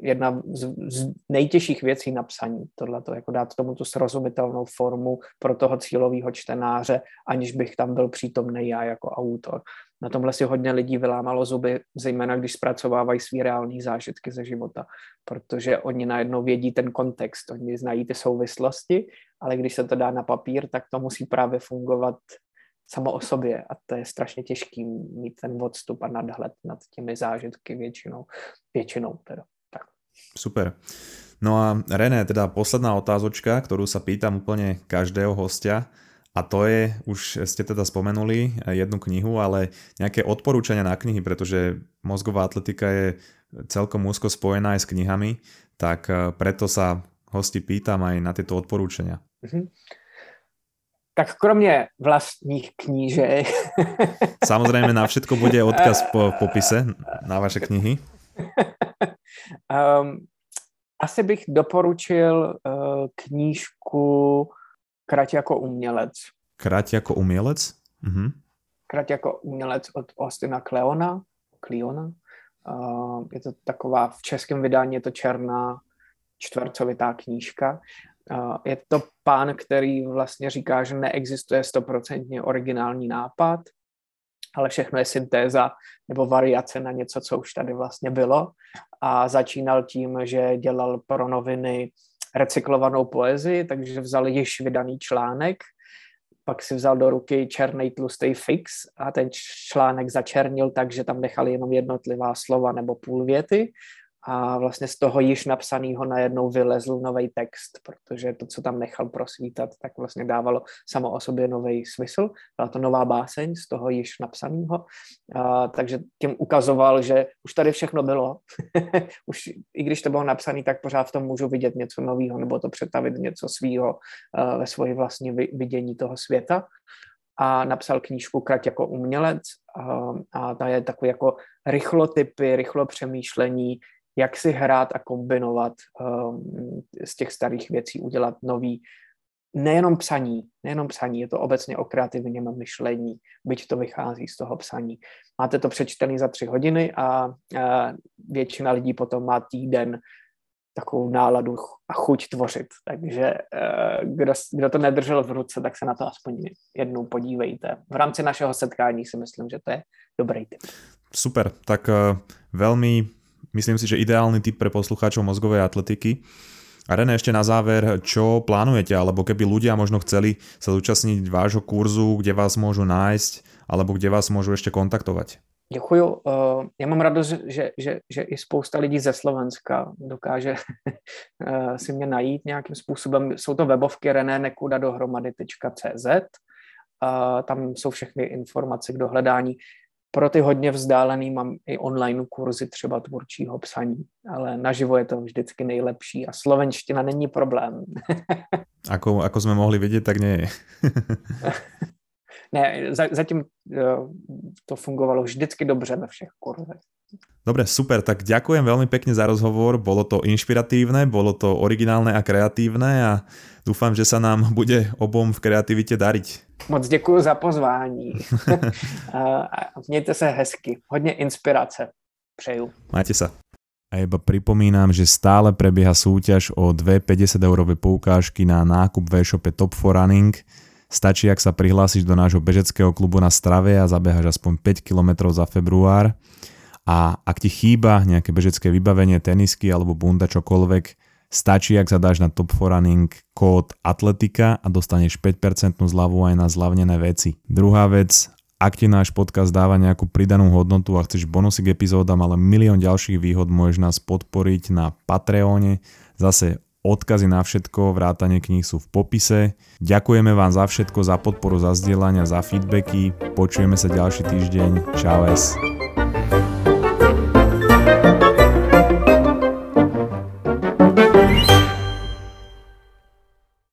jedna z, z nejtěžších věcí na psaní, tohle to jako dát tomu tu srozumitelnou formu pro toho cílového čtenáře, aniž bych tam byl přítomný já jako autor. Na tomhle si hodně lidí vylámalo zuby, zejména když zpracovávají své reální zážitky ze života, protože oni najednou vědí ten kontext, oni znají ty souvislosti, ale když se to dá na papír, tak to musí právě fungovat samo o sobě a to je strašně těžký mít ten odstup a nadhled nad těmi zážitky většinou, většinou teda. Tak. Super. No a René, teda posledná otázočka, ktorú sa pýtam úplne každého hostia A to je, už ste teda spomenuli jednu knihu, ale nejaké odporúčania na knihy, pretože mozgová atletika je celkom úzko spojená aj s knihami, tak eh, preto sa hosti pýtam aj na tieto odporúčania. Mm-hmm. Tak kromě vlastních knížek. Samozrejme na všetko bude odkaz po popise na vaše knihy. Um, asi bych doporučil uh, knížku Krať jako umělec. Krať jako umělec? Mhm. Krať jako umělec od Austina Kleona. Kleona. Uh, je to taková, v českém vydání je to černá čtvercovitá knížka. Je to pán, který vlastně říká, že neexistuje stoprocentně originální nápad, ale všechno je syntéza nebo variace na něco, co už tady vlastně bylo. A začínal tím, že dělal pro noviny recyklovanou poezii, takže vzal již vydaný článek, pak si vzal do ruky černý tlustý fix a ten článek začernil tak, že tam nechal jenom jednotlivá slova nebo půl věty a vlastně z toho již napsaného najednou vylezl nový text, protože to, co tam nechal prosvítat, tak vlastně dávalo samo o sobě nový smysl. Byla to nová báseň z toho již napsaného, takže tím ukazoval, že už tady všechno bylo. už i když to bylo napsané, tak pořád v tom můžu vidět něco nového nebo to přetavit něco svýho ve svoji vlastní vidění toho světa a napsal knížku Krať jako umělec a, a ta je takový jako rychlotypy, rychlo přemýšlení, jak si hrát a kombinovat um, z těch starých věcí, udělat nový, nejenom psaní, nejenom psaní, je to obecně o kreativním myšlení, byť to vychází z toho psaní. Máte to přečtený za tři hodiny a, a většina lidí potom má týden takovou náladu a chuť tvořit. Takže eh, kdo, kdo to nedržel v ruce, tak se na to aspoň jednou podívejte. V rámci našeho setkání si myslím, že to je dobrý tip. Super, tak uh, veľmi myslím si, že ideálny typ pre poslucháčov mozgovej atletiky. A René, ešte na záver, čo plánujete, alebo keby ľudia možno chceli sa zúčastniť vášho kurzu, kde vás môžu nájsť, alebo kde vás môžu ešte kontaktovať? Děkuju. Eh, já mám radost, že, že, že i spousta lidí ze Slovenska dokáže eh, si mě najít nějakým způsobem. Jsou to webovky renénekudadohromady.cz. Tam jsou všechny informace k dohledání. Pro ty hodně vzdálený mám i online kurzy třeba tvůrčího psaní, ale naživo je to vždycky nejlepší a slovenština není problém. ako, ako jsme mohli vidět, tak nie je. ne, zatím eh, to fungovalo vždycky dobře ve všech kurzech. Dobre, super, tak ďakujem veľmi pekne za rozhovor, bolo to inšpiratívne, bolo to originálne a kreatívne a dúfam, že sa nám bude obom v kreativite dariť. Moc děkuji za pozvání. Mějte se hezky. Hodně inspirace. Přeju. Majte sa. A iba pripomínam, že stále prebieha súťaž o dve 50 eurové poukážky na nákup v e-shope Top for Running. Stačí, ak sa prihlásiš do nášho bežeckého klubu na Strave a zabehaš aspoň 5 km za február. A ak ti chýba nejaké bežecké vybavenie, tenisky alebo bunda čokoľvek, Stačí, ak zadáš na Top for Running kód Atletika a dostaneš 5% zľavu aj na zľavnené veci. Druhá vec, ak ti náš podcast dáva nejakú pridanú hodnotu a chceš bonusy k epizódam, ale milión ďalších výhod, môžeš nás podporiť na Patreone. Zase odkazy na všetko, vrátanie kníh sú v popise. Ďakujeme vám za všetko, za podporu, za zdieľania, za feedbacky. Počujeme sa ďalší týždeň. Čau es.